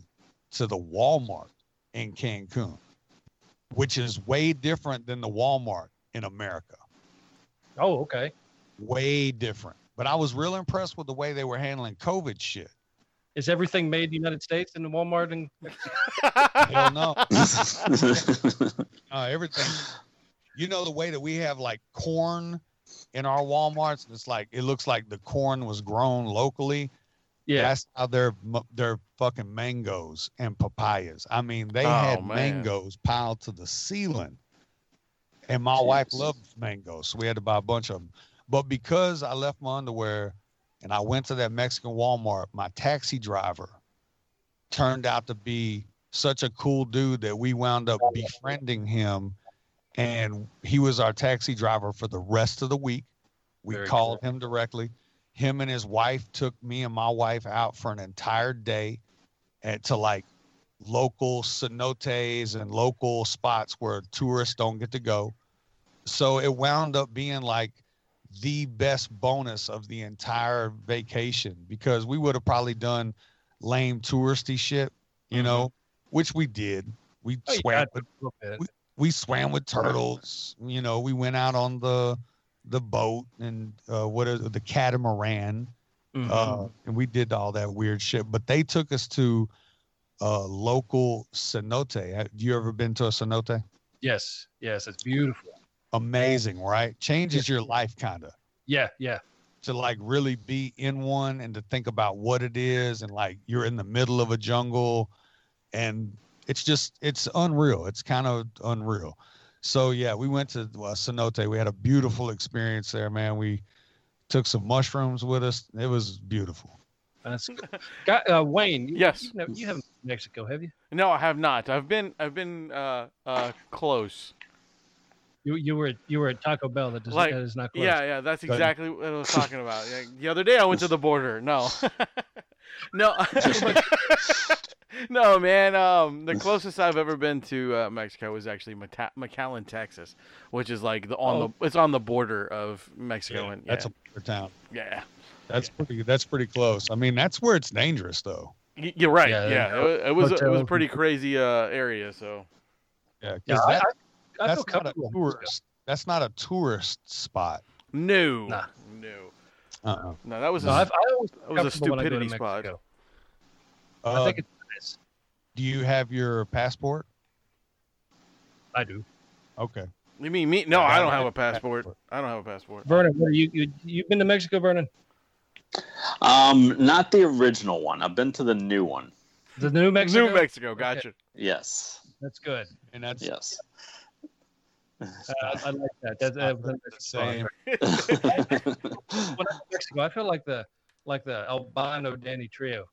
to the walmart in cancun which is way different than the walmart in america. Oh, okay. way different. But i was real impressed with the way they were handling covid shit Is everything made in the United States in the Walmart and hell no [LAUGHS] uh, everything. You know the way that we have like corn in our WalMarts. It's like it looks like the corn was grown locally. yeah, That's how their m- their fucking mangoes and papayas. I mean, they Oh, had man. mangoes piled to the ceiling, and my wife loves mangoes, so we had to buy a bunch of them. But because I left my underwear and I went to that Mexican Walmart, my taxi driver turned out to be such a cool dude that we wound up befriending him, and he was our taxi driver for the rest of the week. We Very called him directly him and his wife took me and my wife out for an entire day and to like local cenotes and local spots where tourists don't get to go. So it wound up being like the best bonus of the entire vacation because we would have probably done lame touristy shit, you know, which we did. We Oh, swam got with to a little bit. we swam with turtles. You know, we went out on the the boat and uh, what is the catamaran, Mhm. uh, and we did all that weird shit. But they took us to a local cenote. Have you ever been to a cenote? yes, yes, it's beautiful. Amazing, right? Changes your life, kind of Yeah, yeah. to like really be in one and to think about what it is and like you're in the middle of a jungle and it's just it's unreal it's kind of unreal so yeah we went to uh, cenote we had a beautiful experience there man we took some mushrooms with us it was beautiful That's good. Got, uh, Wayne. You, Yes. You, know, you haven't been to Mexico, have you? No, I have not. I've been I've been uh uh close. You you were you were at Taco Bell. That does, Like, that is not close. Yeah, yeah, that's Go ahead. exactly what I was talking about. Yeah, the other day I went to the border. No, [LAUGHS] no, [LAUGHS] no, man. Um, the closest I've ever been to uh, Mexico was actually Mata- McAllen, Texas, which is like the on Oh. the it's on the border of Mexico and that's yeah, a border town yeah. that's pretty that's pretty close i mean that's where it's dangerous though Y- You're right. Yeah, Yeah, there it, wa- it was it was a pretty crazy uh, area. So yeah 'cause Yeah, that- I that's feel not a comfortable. in Mexico. tourist. That's not a tourist spot. No, Nah. no, Uh-uh. no. That was No, a, I've, I always that was a comfortable when I go to stupidity spot. Uh, I think it's nice. do you have your passport? I do. Okay. You mean me? No, I don't have a passport. passport. I don't have a passport. Vernon, what are you, you you've been to Mexico, Vernon? Um, not the original one. I've been to the new one. The New Mexico. New Mexico, gotcha. Yes. That's good. And that's Yes. Uh, I, I like that. That's, uh, the same. [LAUGHS] when I go to Mexico, I feel like the like the albino Danny Trejo.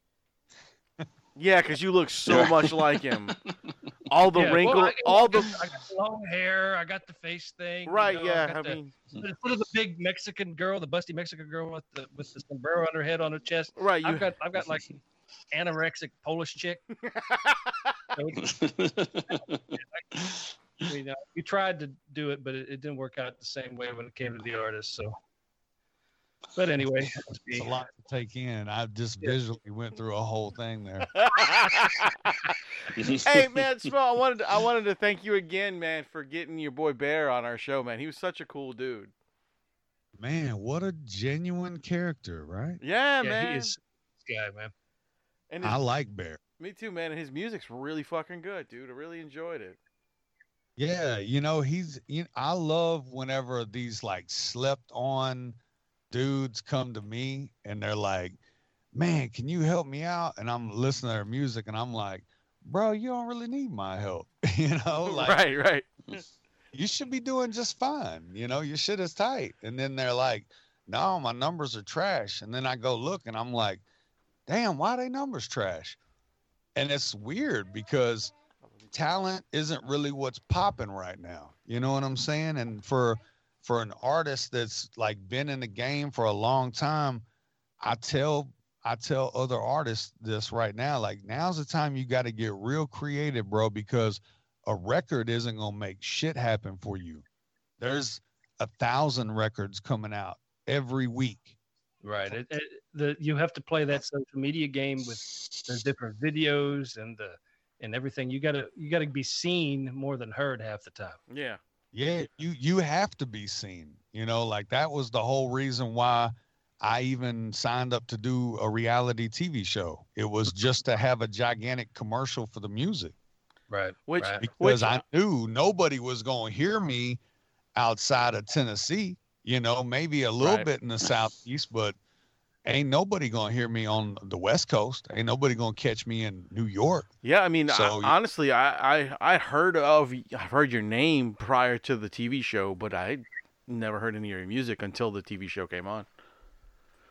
Yeah, because you look so much like him. [LAUGHS] All the Yeah, wrinkles, I- all the I got the long hair. I got the face thing. you right. know, yeah, got I the- mean, Instead of the big Mexican girl, the busty Mexican girl with the with the sombrero on her head on her chest, right. You I've got I've got like anorexic Polish chick. [LAUGHS] So, you uh, know, we tried to do it, but it, it didn't work out the same way when it came to the artist. So, but anyway, It's a lot to take in. I just visually went through a whole thing there. [LAUGHS] hey man, Smo, I wanted to, I wanted to thank you again, man, for getting your boy Bear on our show, man. He was such a cool dude. Man, what a genuine character, right? Yeah, yeah, man. he is this guy, man. and I like Bear. me too, man. And his music's really fucking good, dude. I really enjoyed it. Yeah, you know, he's you know, I love whenever these like slept on dudes come to me and they're like, "Man, can you help me out?" And I'm listening to their music and I'm like, "Bro, you don't really need my help." [LAUGHS] you know, [LAUGHS] like right, right. you should be doing just fine. You know, your shit is tight. And then they're like, no, my numbers are trash. And then I go look and I'm like, damn, why are they numbers trash? And it's weird because talent isn't really what's popping right now. You know what I'm saying? And for for an artist that's like been in the game for a long time, I tell I tell other artists this right now. Like now's the time you got to get real creative, bro, because a record isn't gonna make shit happen for you. There's a thousand records coming out every week. Right. It, it, the you have to play that social media game with the different videos and the and everything. You gotta you gotta be seen more than heard half the time. Yeah. Yeah, you you have to be seen. You know, like that was the whole reason why I even signed up to do a reality TV show. It was [LAUGHS] just to have a gigantic commercial for the music Right. Which- right. because Which- I knew nobody was going to hear me outside of Tennessee. You know, maybe a little Right. bit in the southeast, but ain't nobody to hear me on the West Coast. Ain't nobody to catch me in New York. Yeah, I mean, So I, honestly, I, I I heard of I've heard your name prior to the TV show, but I never heard any of your music until the TV show came on.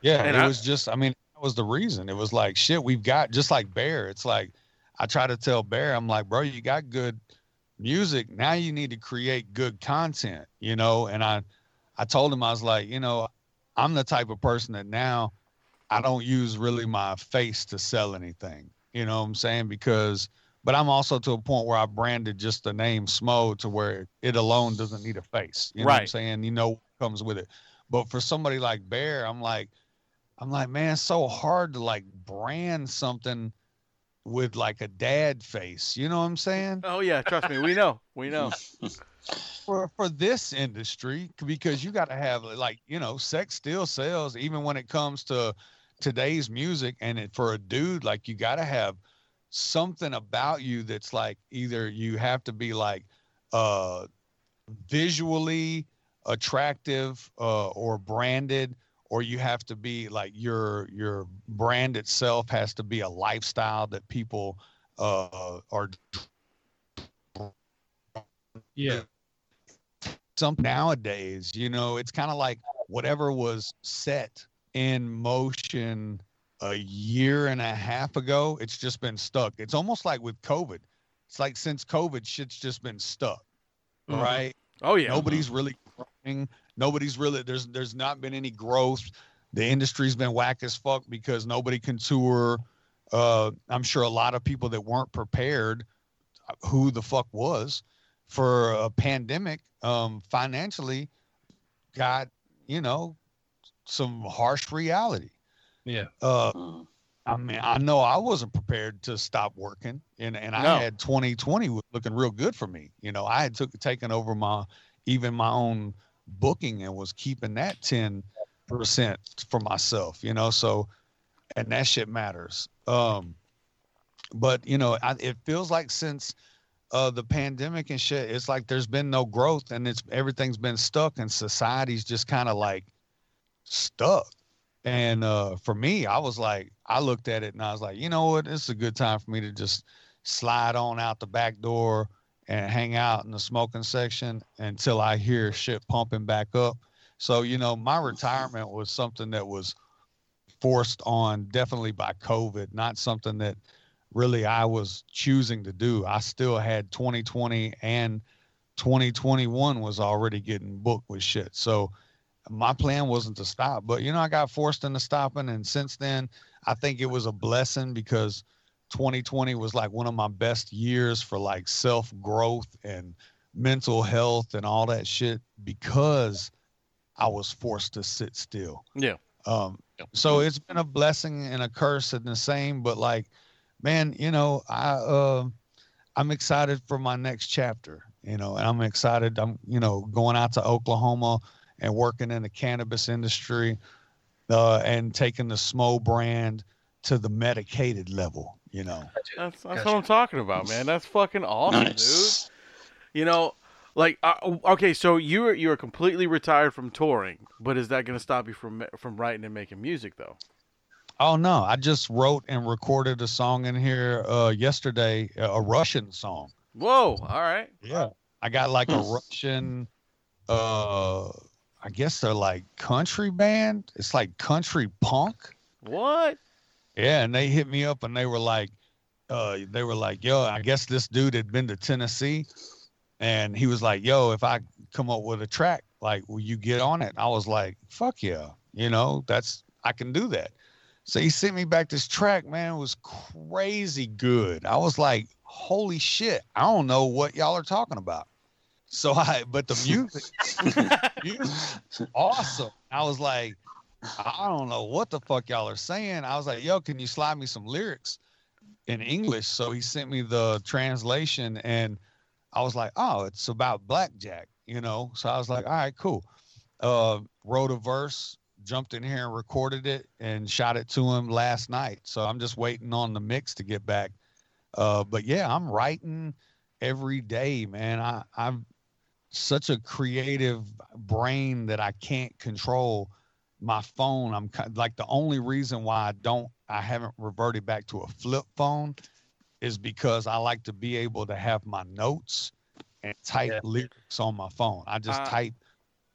Yeah, And it I- was just I mean, that was the reason. It was like shit, we've got just like Bear. It's like I try to tell Bear, I'm like, bro, you got good music. Now you need to create good content, you know? And I I told him I was like, you know, I'm the type of person that now I don't use really my face to sell anything. You know what I'm saying? Because but I'm also to a point where I branded just the name Smo to where it alone doesn't need a face. You know what I'm Right. saying? You know what comes with it. But for somebody like Bear, I'm like, I'm like, man, it's so hard to like brand something with like a dad face. You know what I'm saying? Oh yeah, trust me, we know, we know. [LAUGHS] For for this industry, because you got to have like, you know, sex still sells even when it comes to today's music. And it, for a dude, like you got to have something about you that's like either you have to be like uh visually attractive uh or branded or you have to be like your your brand itself has to be a lifestyle that people uh are Yeah. some nowadays you know it's kind of like whatever was set in motion a year and a half ago it's just been stuck. It's almost like with covid. It's like since covid shit's just been stuck Mhm. right? Oh yeah, nobody's really growing. Nobody's really there's there's not been any growth. The industry's been whack as fuck because nobody can tour. Uh i'm sure a lot of people that weren't prepared who the fuck was for a pandemic um financially got you know some harsh reality Yeah. uh Mm. I mean, I know I wasn't prepared to stop working, and and I No. had 2020 looking real good for me. You know, I had took taken over my even my own booking and was keeping that 10 percent for myself. You know, so and that shit matters. Um, but you know, I, it feels like since uh the pandemic and shit, it's like there's been no growth, and it's everything's been stuck, and society's just kind of like stuck. And uh, for me, I was like, I looked at it and I was like, you know what? It's a good time for me to just slide on out the back door and hang out in the smoking section until I hear shit pumping back up. So, you know, my retirement was something that was forced on definitely by COVID, not something that really I was choosing to do. I still had 2020 and 2021 was already getting booked with shit. So, my plan wasn't to stop, but you know, I got forced into stopping. And since then, I think it was a blessing because 2020 was like one of my best years for like self growth and mental health and all that shit because I was forced to sit still. Yeah. Um, so it's been a blessing and a curse in the same, but like, man, you know, I, uh, I'm excited for my next chapter, you know, and I'm excited. I'm, you know, going out to Oklahoma and working in the cannabis industry uh, and taking the Smo brand to the medicated level, you know. That's, that's Gotcha. what I'm talking about, man. That's fucking awesome, Nice. dude. You know, like uh, okay, so you're you were completely retired from touring, but is that gonna stop you from from writing and making music though? Oh no, I just wrote and recorded a song in here uh, yesterday, a a Russian song. Whoa, all right. Yeah. I got like a. Russian uh I guess they're like country band. It's like country punk. What? Yeah, and they hit me up and they were like, uh, they were like, yo, I guess this dude had been to Tennessee, and he was like, yo, if I come up with a track, like, will you get on it? I was like, fuck yeah, you know, that's I can do that. So he sent me back this track, man. It was crazy good. I was like, holy shit, I don't know what y'all are talking about. So I, but the music, [LAUGHS] music awesome. I was like, I don't know what the fuck y'all are saying. I was like, yo, can you slide me some lyrics in English? So he sent me the translation and I was like, oh, it's about blackjack, you know? So I was like, all right, cool. Uh, wrote a verse, jumped in here and recorded it and shot it to him last night. So I'm just waiting on the mix to get back. Uh, but yeah, I'm writing every day, man. I, I'm such a creative brain that I can't control my phone. I'm like the only reason why I don't, I haven't reverted back to a flip phone is because I like to be able to have my notes and type Yeah. lyrics on my phone. I just Uh, type.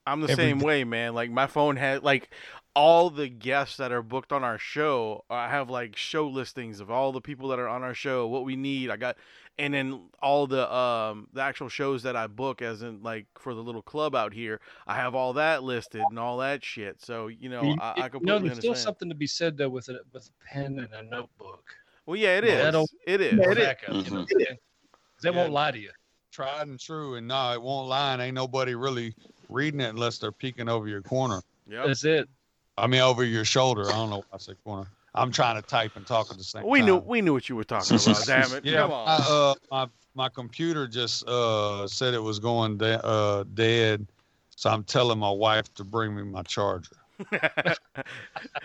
I'm the same day. way, man. Like my phone has like all the guests that are booked on our show. I have like show listings of all the people that are on our show, what we need. I got, and then all the um the actual shows that I book, as in like for the little club out here. I have all that listed and all that shit. So you know, You- I, I you know, completely there's still something to be said though with a with a pen and a notebook. Well, yeah, it Yeah, is. that'll- It is. For backup, you know, yeah. 'Cause They Yeah. won't lie to you. tried and true. And no, it won't lie. And ain't nobody really reading it unless they're peeking over your corner. Yeah, That's it. I mean, over your shoulder. I don't know why I say corner. I'm trying to type and talk at the same We time. knew we knew what you were talking about. [LAUGHS] Damn it! Yeah, Come on. I, uh, my my computer just uh said it was going de- uh dead, so I'm telling my wife to bring me my charger. your,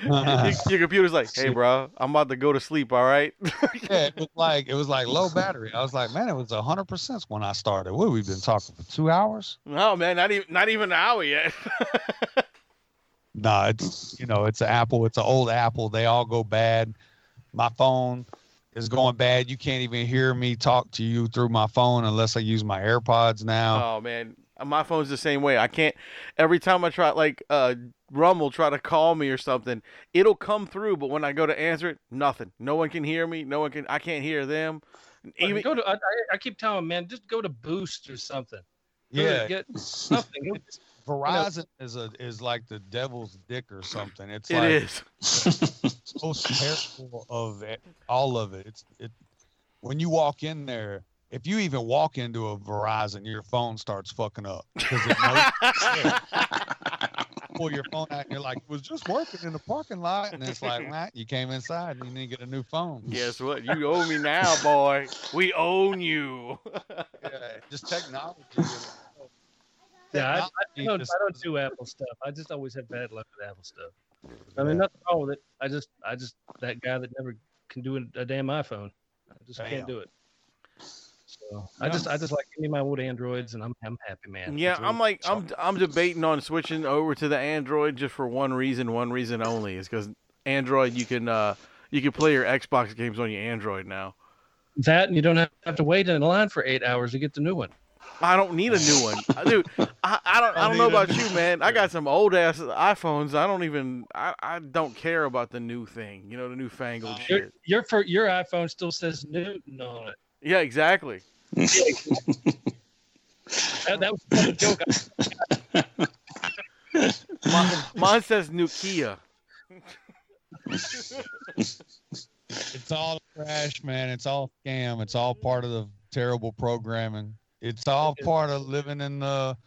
[LAUGHS] your computer's like, hey, bro, I'm about to go to sleep. All right. [LAUGHS] yeah, it was like it was like low battery. I was like, man, it was hundred percent when I started. What we've been talking for two hours? no, man, not even not even an hour yet. No, it's you know, it's an Apple. It's an old Apple. They all go bad. My phone is going bad. You can't even hear me talk to you through my phone unless I use my AirPods now. oh man, my phone's the same way. I can't. Every time I try, like, uh, Rumble try to call me or something, it'll come through. But when I go to answer it, nothing. No one can hear me. No one can. I can't hear them. Even, Even go to. I, I- I keep telling them, man, just go to Boost or something. Go yeah, Get something. Go- Verizon is a is like the devil's dick or something. It's it like is. [LAUGHS] most terrible of it, all of it. It's it when you walk in there. If you even walk into a Verizon, your phone starts fucking up because it knows. [LAUGHS] pull your phone out and you're like, it was just working in the parking lot. And it's like, Matt, you came inside and you need to get a new phone. Guess what? You owe me now, boy. We own you. Yeah, just [LAUGHS] technology. Yeah, I, I, don't, I don't do Apple stuff. I just always have bad luck with Apple stuff. I mean, nothing wrong with it. I just, I just that guy that never can do a, a damn iPhone. I just Damn. can't do it. So I just, I just like give me my old Androids, and I'm, I'm happy, man. Yeah, That's I'm like I'm I'm debating on switching over to the Android just for one reason, one reason only, is because Android you can uh you can play your Xbox games on your Android now. that, and you don't have, have to wait in line for eight hours to get the new one. I don't need a new one, uh, dude. [LAUGHS] I, I don't I don't know about you, man. I got some old ass iPhones. I don't even I, I don't care about the new thing. You know the newfangled Your, shit. your for your iPhone still says Newton on it. Yeah, exactly. That, that was a joke. [LAUGHS] Mine, mine says Nokia. It's all trash, man. It's all scam. It's all part of the terrible programming. It's all part of living in the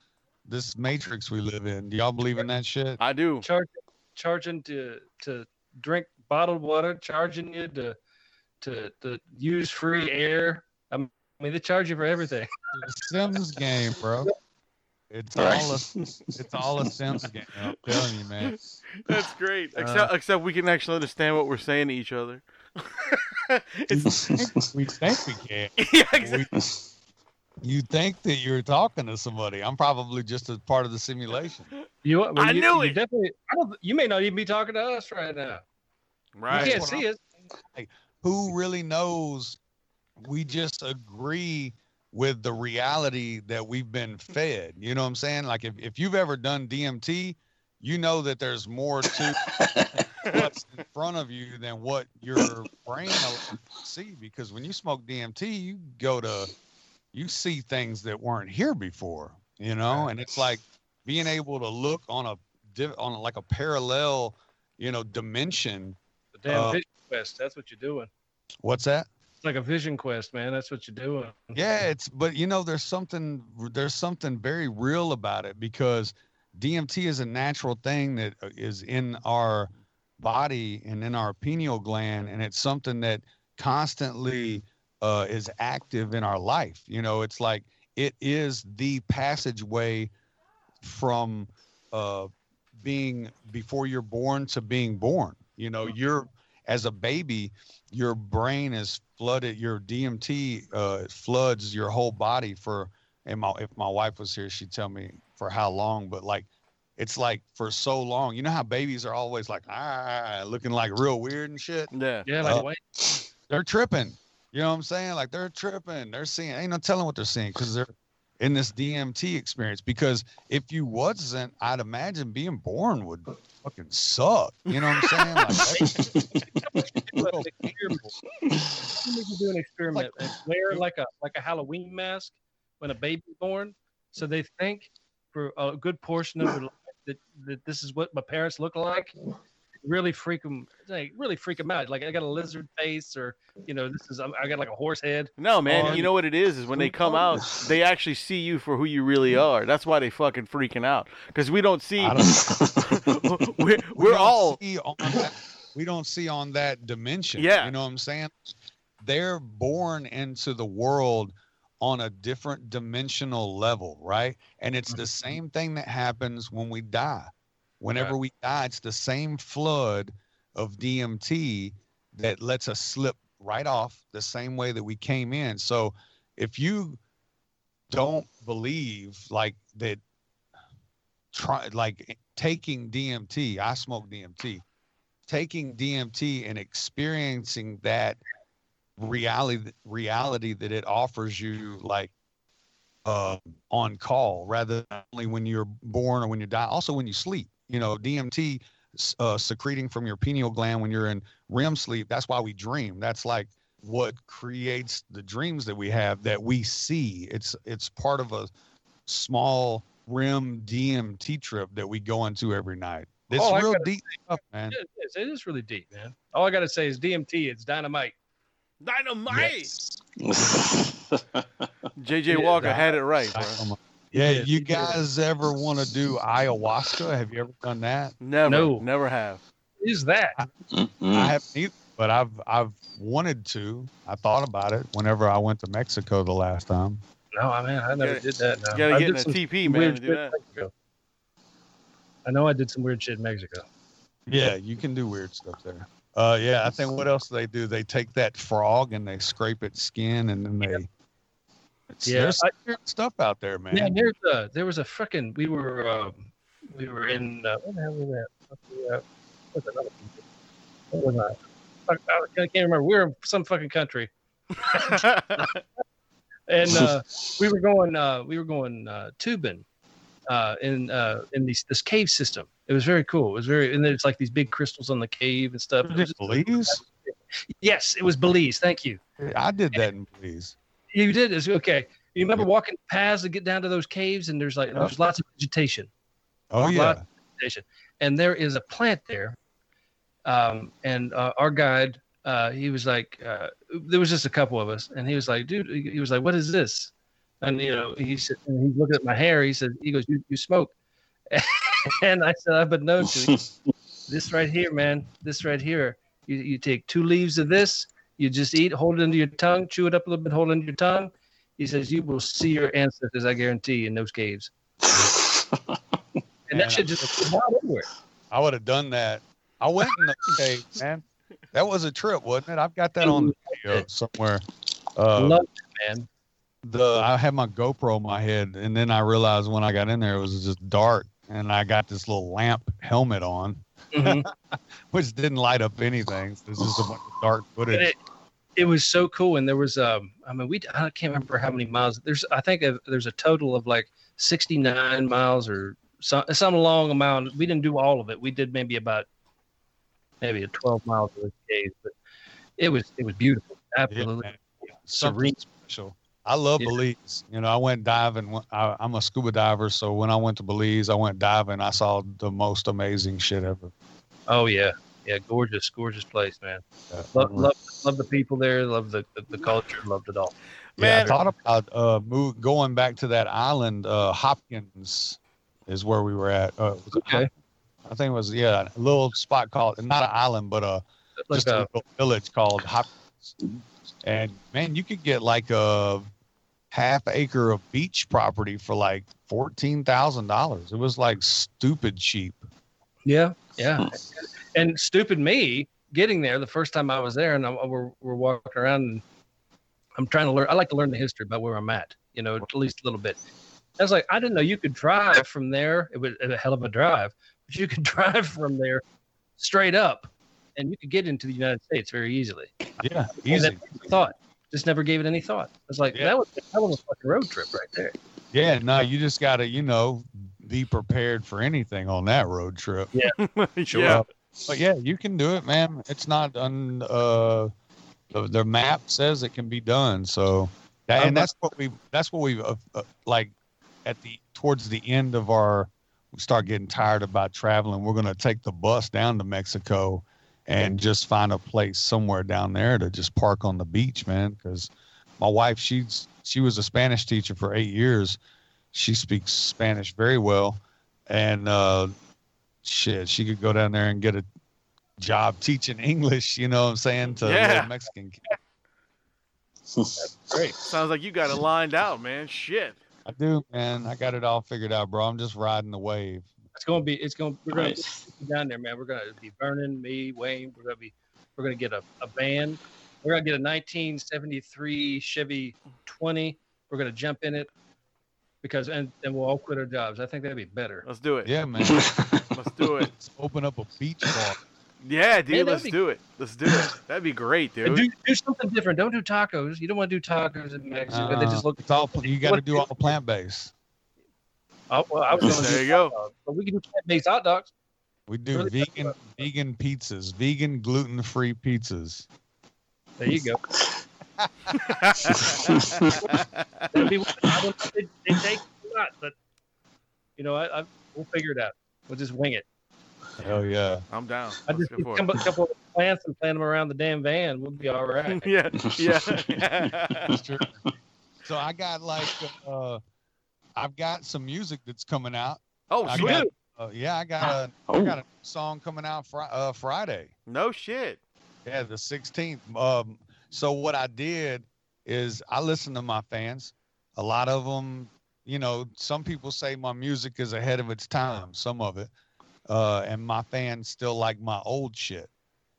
this matrix we live in. Do y'all believe in that shit? I do. Charge, charging to to drink bottled water, charging you to to to use free air. I mean, they charge you for everything. The Sims game, bro. It's all a it's all a Sims game. I'm telling you, man. That's great. Except uh, except we can actually understand what we're saying to each other. [LAUGHS] it's, [LAUGHS] We think we can. [LAUGHS] yeah, exactly. We, you think that you're talking to somebody. I'm probably just a part of the simulation. You, well, I you, knew you it. Definitely. I don't. You may not even be talking to us right now. Right. You can't what see us. Who really knows? We just agree with the reality that we've been fed. You know what I'm saying? Like if, if you've ever done DMT, you know that there's more to [LAUGHS] what's in front of you than what your brain allows see. Because when you smoke DMT, you go to, you see things that weren't here before. You know, and it's like being able to look on a on like a parallel, you know, dimension. The damn Uh, vision quest. That's what you're doing. What's that? It's like a vision quest, man. That's what you're doing. [LAUGHS] Yeah, it's but you know there's something there's something very real about it because DMT is a natural thing that uh, in our body and in our pineal gland and it's something that constantly uh, is active in our life. You know, it's like it is the passageway from uh, being before you're born to being born. You know, you're as a baby, your brain is flooded. Your DMT uh, floods your whole body for. And my if my wife was here, she'd tell me for how long. But like, it's like for so long. You know how babies are always like ah, looking like real weird and shit. Yeah. Yeah, like Uh, wait. They're tripping. You know what I'm saying? Like they're tripping. They're seeing. Ain't no telling what they're seeing because they're in this DMT experience. Because if you wasn't, I'd imagine being born would fucking suck. You know what I'm saying? Like, experiment. You need to do an experiment and wear like a like a Halloween mask when a baby's born, so they think for a good portion of their life that, that this is what my parents look like. Really freak them, like really freak them out. Like I got a lizard face, or you know, this is I got like a horse head. No, man. on- You know what it is? Is when they come out, they actually see you for who you really mm. are. That's why they fucking freaking out. Because we don't see. Don't- [LAUGHS] we're [LAUGHS] we we're don't all. see that, we don't see on that dimension. Yeah. You know what I'm saying? They're born into the world on a different dimensional level, right? And it's the mm-hmm. same thing that happens when we die. Whenever we die, it's the same flood of DMT that lets us slip right off the same way that we came in. So if you don't believe like that try like taking DMT, I smoke DMT, taking DMT and experiencing that reality reality that it offers you like uh on call rather than only when you're born or when you die also when you sleep you know DMT uh, secreting from your pineal gland when you're in REM sleep that's why we dream that's like what creates the dreams that we have that we see it's it's part of a small REM DMT trip that we go into every night it's Oh, I real gotta deep stuff man It is, it is really deep, man. All I gotta say is DMT. It's dynamite. Dynamite. Yes. [LAUGHS] JJ Walker that- had it right, bro. Dynamite. Yeah, did, you he did. guys ever want to do ayahuasca? Have you ever done that? Never, No. never have. What is that? Mm-mm. I haven't either, but I've I've wanted to. I thought about it whenever I went to Mexico the last time. No, I mean I never gotta- did that. No. You gotta I get did in a some TP, man, to do that. I know I did some weird shit in Mexico. Yeah, you can do weird stuff there. Uh, yeah, I think what else do they do? They take that frog and they scrape its skin and then they. It's, Yeah, there's I- stuff out there, man. Yeah, there's a there was a freaking we were um, we were in uh, where the hell was that? What's the, what's another? What was I? I can't remember. We were in some fucking country, [LAUGHS] and uh, we were going uh, we were going uh, tubing uh, in uh, in these, this cave system. It was very cool. It was very and there's like these big crystals on the cave and stuff. It was Belize? yes, it was Belize. Thank you. I did that in Belize. You did. It's okay. You remember walking paths to get down to those caves, and there's like there's lots of vegetation. Oh yeah. vegetation. And there is a plant there. Um, and uh, our guide, uh, he was like, uh, there was just a couple of us, and he was like, dude, he was like, what is this? And you know, he said, and he's looking at my hair. He said, he goes, you, you smoke? [LAUGHS] and I said, I've been known to. This right here, man, this right here. You, you take two leaves of this, you just eat, hold it under your tongue, chew it up a little bit, hold it under your tongue. He says, you will see your ancestors, I guarantee, in those caves. And Man, that shit just came out everywhere. I would have done that. I went in the [LAUGHS] cave, man. That was a trip, wasn't it? I've got that on the [LAUGHS] video somewhere. Uh, Love it, man. the I had my GoPro on my head, and then I realized when I got in there it was just dark, and I got this little lamp helmet on, Mhm. [LAUGHS] which didn't light up anything. This is a bunch of dark footage. it, it was so cool, and there was um, I mean, we I can't remember how many miles. There's I think there's a total of like 69 miles or some some long amount. We didn't do all of it. We did maybe about maybe a 12 miles of the cave, but it was it was beautiful, absolutely. Something serene. special. I love Yeah. Belize. You know, I went diving. I, I'm a scuba diver, so when I went to Belize, I went diving. I saw the most amazing shit ever. Oh yeah, yeah, gorgeous, gorgeous place, man. Yeah. Love love, love the people there. Love the, the, the culture. Loved it all. Yeah, I thought about uh move, going back to that island. Uh, Hopkins is where we were at. Uh, was Okay. I think it was yeah, a little spot called not an island, but uh, Like just a, a little village called Hopkins. And man, you could get like a half acre of beach property for like fourteen thousand dollars. It was like stupid cheap. Yeah, yeah. And stupid me getting there the first time I was there, and I, we're we're walking around, and I'm trying to learn. I like to learn the history about where I'm at, you know, at least a little bit. I was like, I didn't know you could drive from there. It was a hell of a drive, but you could [LAUGHS] drive from there straight up, and you could get into the United States very easily. Yeah, And easy. that thought, just never gave it any thought. I was like, Yeah. that was that was a fucking road trip right there. Yeah, no, you just gotta, you know, be prepared for anything on that road trip. yeah. [LAUGHS] But yeah, you can do it, man. It's not un uh the, the map says it can be done. So that, and that's what we that's what we uh, uh, like at the towards the end of our we start getting tired about traveling. We're gonna take the bus down to Mexico and just find a place somewhere down there to just park on the beach, man. Because my wife, she's she was a Spanish teacher for eight years. She speaks Spanish very well, and uh, shit, she could go down there and get a job teaching English. You know what I'm saying to Yeah. little Mexican kids. Great. Sounds like you got it lined out, man. Shit. I do, man. I got it all figured out, bro. I'm just riding the wave. It's gonna be. It's gonna. We're gonna be down there, man. We're gonna be Vernon, me, Wayne. We're gonna be. We're gonna get a, a van. We're gonna get a 1973 Chevy 20. We're gonna jump in it because and and we'll all quit our jobs. I think that'd be better. Let's do it. Yeah, man. [LAUGHS] Let's do it. Let's open up a beach bar. Yeah, dude. Man, let's be- do it. Let's do it. That'd be great, dude. do, do something different. Don't do tacos. You don't want to do tacos in Mexico. they Uh, just look. it's all you got to do all plant based. Oh, well, I was gonna There do you go. dogs, but we can do plant-based hot dogs. We do Really? vegan vegan pizzas, vegan gluten free pizzas. There you go. [LAUGHS] That'd be. I don't know if they, they take it or not, but you know, I, I we'll figure it out. We'll just wing it. Hell yeah. I'm down. I just go get for a it. couple of plants and plant them around the damn van. We'll be all right. [LAUGHS] yeah, yeah. That's [LAUGHS] true. So I got like uh I've got some music that's coming out. Oh, I sweet. got, uh, yeah, I got a I Oh. got a song coming out fri- uh, Friday. No shit. Yeah, the 16th. Um, so what I did is I listened to my fans. A lot of them, you know, some people say my music is ahead of its time, some of it. Uh, and my fans still like my old shit.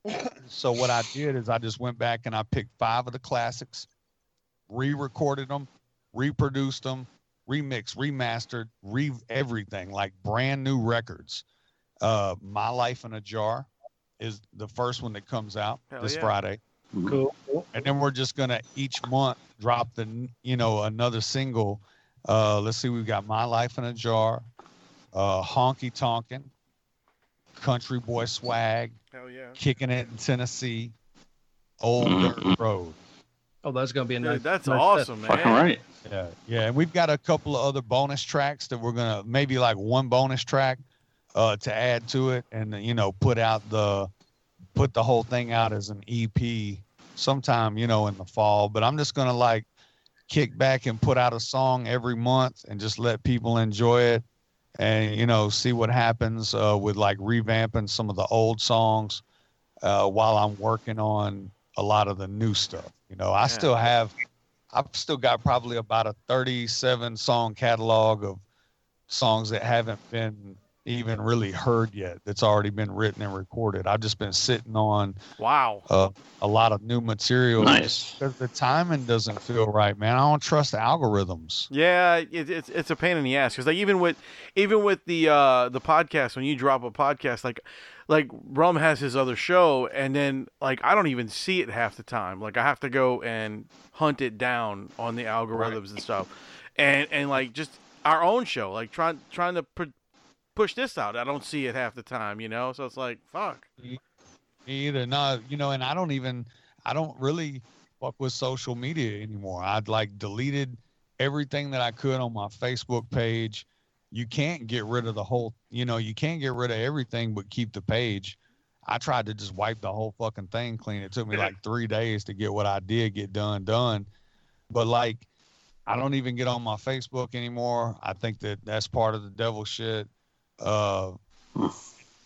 [LAUGHS] so what I did is I just went back and I picked five of the classics, re-recorded them, reproduced them, remixed, remastered, re everything like brand new records. Uh, My Life in a Jar is the first one that comes out Hell this yeah. Friday, Cool. cool. and then we're just gonna each month drop the you know another single. Uh, let's see, we've got My Life in a Jar, uh, Honky Tonkin, Country Boy Swag, Hell yeah. Kicking It in Tennessee, Old Dirt Road. Oh, that's gonna be a nice. Dude, that's nice awesome, man. Fucking right. Yeah, yeah, and we've got a couple of other bonus tracks that we're gonna maybe like one bonus track uh, to add to it, and you know put out the put the whole thing out as an EP sometime you know in the fall. But I'm just gonna like kick back and put out a song every month and just let people enjoy it, and you know see what happens uh, with like revamping some of the old songs uh, while I'm working on a lot of the new stuff. You know, I Yeah. still have I've still got probably about a 37 song catalog of songs that haven't been even really heard yet. That's already been written and recorded. I've just been sitting on Wow. uh, a lot of new material Nice. because the timing doesn't feel right, man. I don't trust algorithms. Yeah, it, it's it's a pain in the ass because like even with even with the uh the podcast when you drop a podcast like like Rum has his other show and then like I don't even see it half the time like I have to go and hunt it down on the algorithms and stuff and and like just our own show like trying trying to pu- push this out I don't see it half the time you know so it's like fuck Me either. No, you know, and I don't even I don't really fuck with social media anymore. I'd like deleted everything that I could on my Facebook page. You can't get rid of the whole, you know, you can't get rid of everything but keep the page. I tried to just wipe the whole fucking thing clean. It took me like [LAUGHS] three days to get what I did get done done. But like, I don't even get on my Facebook anymore. I think that that's part of the devil shit. Uh,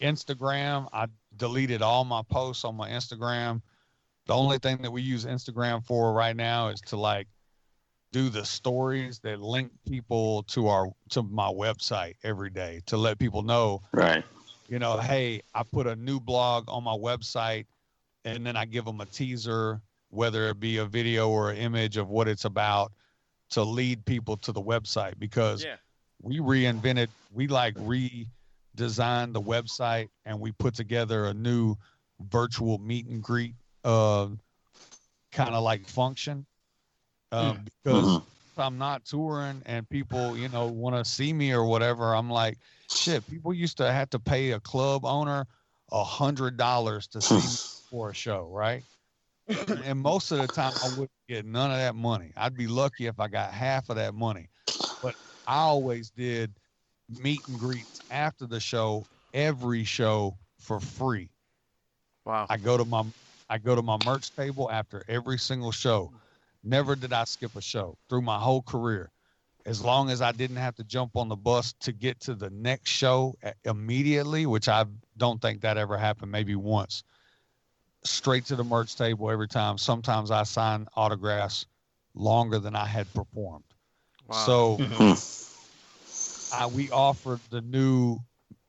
Instagram, I deleted all my posts on my Instagram. The only thing that we use Instagram for right now is to like do the stories that link people to our to my website every day to let people know, Right. you know, hey, I put a new blog on my website and then I give them a teaser whether it be a video or an image of what it's about to lead people to the website because yeah we reinvented we like redesigned the website and we put together a new virtual meet and greet uh kind of like function. Um because Mhm. if i'm not touring and people you know want to see me or whatever i'm like shit people used to have to pay a club owner a hundred dollars to see me [LAUGHS] for a show right? [LAUGHS] And most of the time i wouldn't get none of that money. I'd be lucky if i got half of that money. But I always did meet and greets after the show, every show for free. wow I go to my I go to my merch table after every single show. Never did I skip a show through my whole career. As long as I didn't have to jump on the bus to get to the next show immediately, which I don't think that ever happened, maybe once. Straight to the merch table every time. Sometimes I sign autographs longer than I had performed. Wow So uh, we offered the new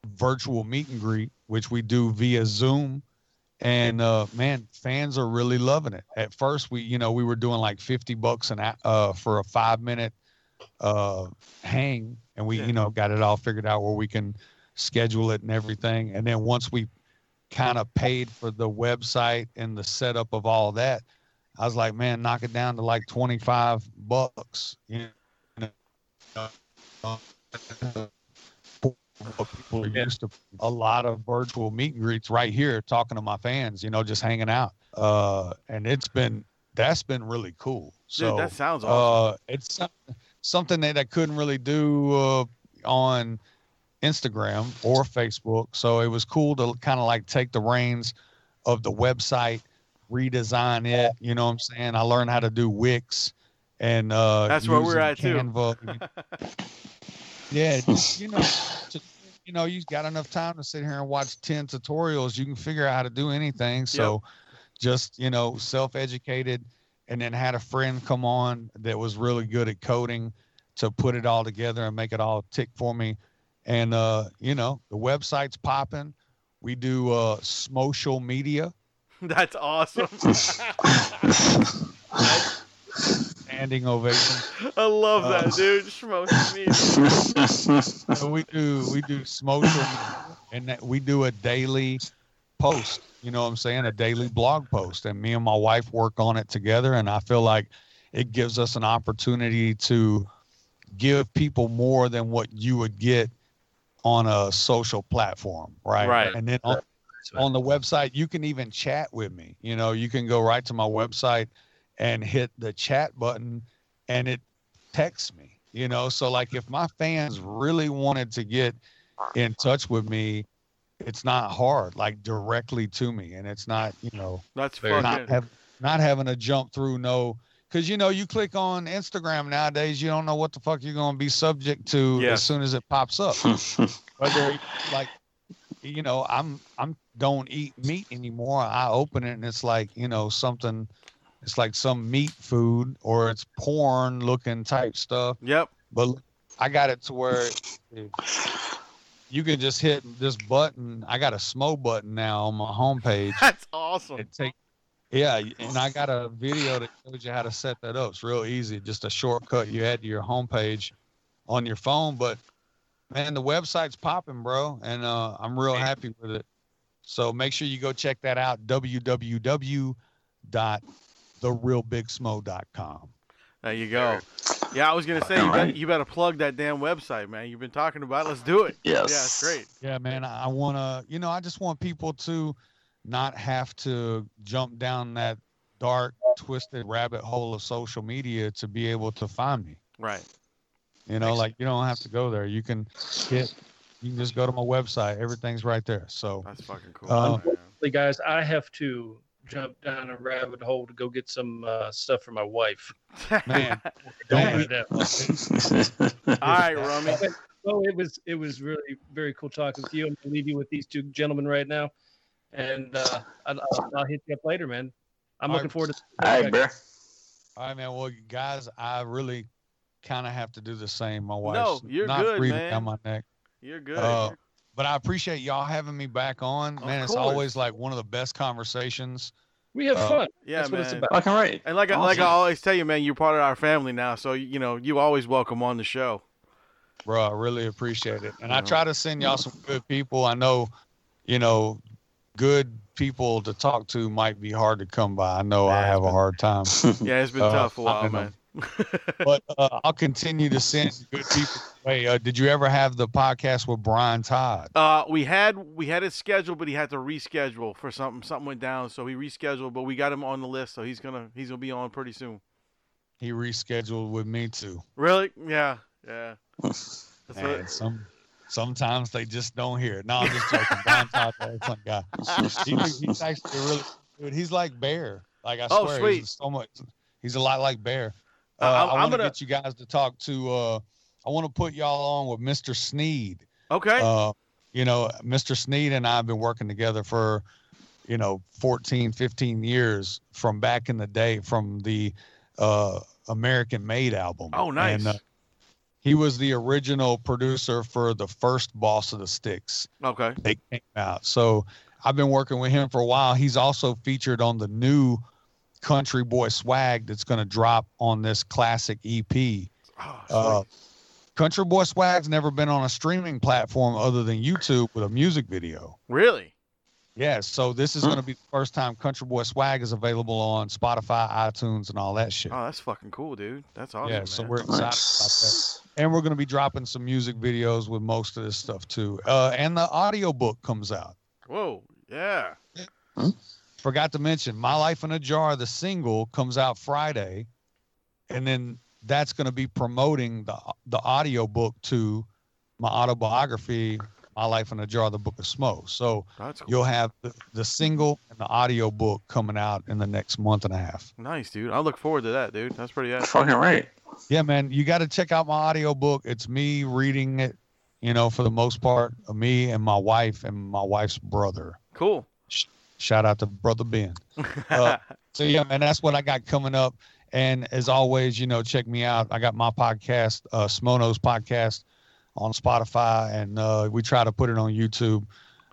virtual meet and greet, which we do via Zoom. And uh, man, fans are really loving it. At first, we you know we were doing like fifty bucks an uh, for a five minute uh, hang, and we Yeah. you know got it all figured out where we can schedule it and everything. And then once we kind of paid for the website and the setup of all that, I was like, man, knock it down to like twenty five bucks. You know, people are used to a lot of virtual meet and greets right here talking to my fans you know just hanging out. Uh and it's been that's been really cool. So Dude, that sounds awesome. uh it's something that i couldn't really do uh on instagram or facebook. So it was cool to kind of like take the reins of the website redesign it you know what i'm saying? I learned how to do wix and uh That's where we're using at, too. [LAUGHS] Yeah, just, you know, to, you know, you got enough time to sit here and watch ten tutorials. You can figure out how to do anything. So, just you know, self-educated, and then had a friend come on that was really good at coding to put it all together and make it all tick for me. And uh, you know, the website's popping. We do uh, social media. [LAUGHS] That's awesome. [LAUGHS] Standing ovation. [LAUGHS] I love Uh, that, dude. Schmoes [LAUGHS] me. so we do we do social and that we do a daily post you know what i'm saying a daily blog post and me and my wife work on it together and i feel like it gives us an opportunity to give people more than what you would get on a social platform right Right. and then on, on the website you can even chat with me you know you can go right to my website and hit the chat button and it texts me you know? So like if my fans really wanted to get in touch with me it's not hard like directly to me and it's not you know That's Very not have, not having to jump through no because you know you click on instagram nowadays you don't know what the fuck you're going to be subject to Yes. as soon as it pops up. [LAUGHS] Whether like you know i'm i'm don't eat meat anymore. I open it and it's like you know something it's like some meat food or it's porn looking type stuff. Yep. but i got it to where you can just hit this button i got a smo button now on my homepage. [LAUGHS] That's awesome. it take yeah and i got a video that shows you how to set that up. It's real easy. Just a shortcut you add to your homepage on your phone. But man the website's popping bro and uh, i'm real happy with it. So make sure you go check that out www.therealbigsmo.com There you go. Yeah, I was gonna say you, bet, you better plug that damn website, man. You've been talking about. it. Let's do it. Yes. Yeah, it's great. yeah man i, I want to you know i just want people to not have to jump down that dark twisted rabbit hole of social media to be able to find me Right. You know, like you don't have to go there. You can hit, you can just go to my website. Everything's right there. So, That's fucking cool. Uh, man. Hey, guys, I have to jump down a rabbit hole to go get some uh, stuff for my wife. man, [LAUGHS] Don't don't right. [LAUGHS] All right, Rummy. Well, it was it was really very cool talking with you. I'm gonna leave you with these two gentlemen right now, and uh, I'll, I'll, I'll hit you up later, man. I'm All looking right. forward to. All right, bear. all right, man. Well, guys, I really kind of have to do the same. My No, wife's you're not good, breathing man. down my neck. You're good. Uh, but I appreciate y'all having me back on. Of man, it's always like one of the best conversations. We have uh, fun. yeah, That's man. what it's about. Fucking right. And like I like I always tell you, man, you're part of our family now. So you know, you always welcome on the show. bro. I really appreciate it. And I try to send y'all some good people. I know, you know, good people to talk to might be hard to come by. I know I Yeah, have a hard time, [LAUGHS] Yeah, it's been Uh, tough a while, I know. man. But uh, I'll continue to send good people. Hey, uh, did you ever have the podcast with Brian Todd? Uh, we had we had it scheduled, but he had to reschedule for something. Something went down, so he rescheduled. But we got him on the list, so he's gonna he's gonna be on pretty soon. He rescheduled with me too. Really? Yeah, yeah. [LAUGHS] What, some sometimes they just don't hear it. No, I'm just joking. Brian Todd, excellent guy. He, he's actually really good. He's like Bear. Like I Oh, swear, sweet. he's so much. He's a lot like Bear. Uh, I'm- I want to get you guys to talk to. Uh, I want to put y'all on with Mr. Sneed. okay. Uh, you know, Mr. Sneed and I have been working together for, you know, 14, 15 years from back in the day from the uh, American Made album. oh, nice. And, uh, he was the original producer for the first Boss of the Sticks okay. they came out. So I've been working with him for a while. He's also featured on the new Country Boy Swag that's going to drop on this classic EP. Oh, Uh. Country Boy Swag's never been on a streaming platform other than YouTube with a music video. really? Yeah, so this is going to be the first time Country Boy Swag is available on Spotify, iTunes, and all that shit. Oh, that's fucking cool, dude. That's awesome. yeah, man. so we're excited about that. And we're going to be dropping some music videos with most of this stuff too. Uh, and the audiobook comes out. Whoa, yeah. Forgot to mention my life in a jar the single comes out friday and then that's going to be promoting the the audio book to my autobiography my life in a jar the book of Smo so That's cool. you'll have the, the single and the audio book coming out in the next month and a half Nice, dude. I look forward to that, dude. That's pretty. Awesome. Fucking right. yeah, man, you got to check out my audio book. It's me reading it, you know, for the most part, me and my wife and my wife's brother. Cool. Shout out to brother Ben. Uh, [LAUGHS] so yeah, man, that's what I got coming up. And as always, you know, check me out. I got my podcast, uh, Smono's podcast, on Spotify, and uh, we try to put it on YouTube.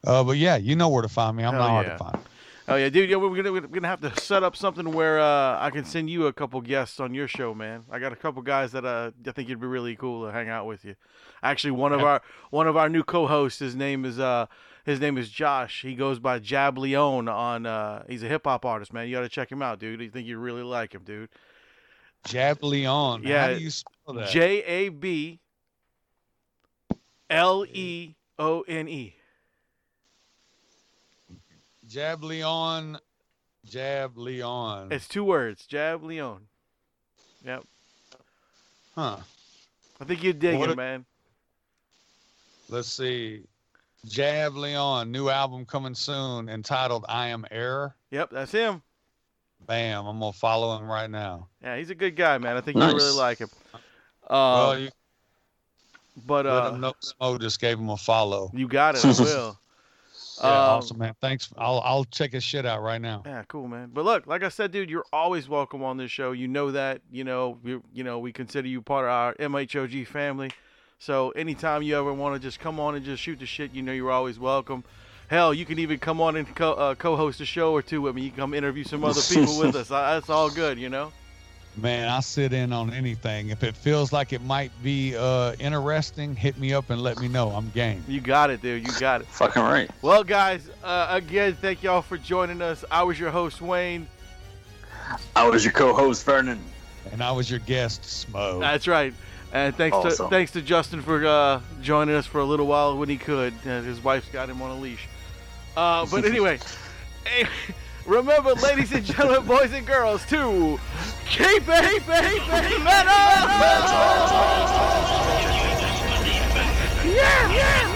Uh, but yeah, you know where to find me. I'm Hell not hard to find. Oh yeah, dude. Yeah, we're gonna we're gonna have to set up something where uh, I can send you a couple guests on your show, man. I got a couple guys that uh, I think it'd be really cool to hang out with you. Actually, one of our one of our new co-hosts, his name is uh, his name is Josh. He goes by Jab Leone on. Uh, he's a hip hop artist, man. You got to check him out, dude. You think you really like him, dude. Jab Leone. Yeah, How do you spell that? J A B L E O N E. Jab Leone. Jab Leone. It's two words, Jab Leone. Yep. huh. I think you'd dig What him, a- man. Let's see. Jab Leone, new album coming soon entitled I Am Error. Yep, that's him. Bam. I'm going to follow him right now. Yeah, he's a good guy, man. I think you really like him. Uh, well, you but let uh, him know Smo just gave him a follow. you got it. I [LAUGHS] will. Yeah, Um, awesome, man. Thanks. I'll I'll check his shit out right now. Yeah, cool, man. But look, like I said, dude, you're always welcome on this show. You know that. You know, you you know, we consider you part of our MHOG family. So anytime you ever want to just come on and just shoot the shit, you know, you're always welcome. Hell, you can even come on and co- uh, co-host a show or two with me. You can come interview some other people with us. I, that's all good, you know. Man, I sit in on anything. If it feels like it might be uh interesting, hit me up and let me know. I'm game. You got it, dude. You got it. Fucking right. Well, guys, uh, again, thank y'all for joining us. I was your host, Wayne. I was your co-host Vernon. And I was your guest, Smo. That's right. And thanks to thanks to Justin for uh, joining us for a little while when he could. Uh, his wife's got him on a leash. Uh, but [LAUGHS] anyway, remember, ladies and gentlemen, [LAUGHS] boys and girls, to keep it, keep it, keep it metal. Yeah, yeah, yeah.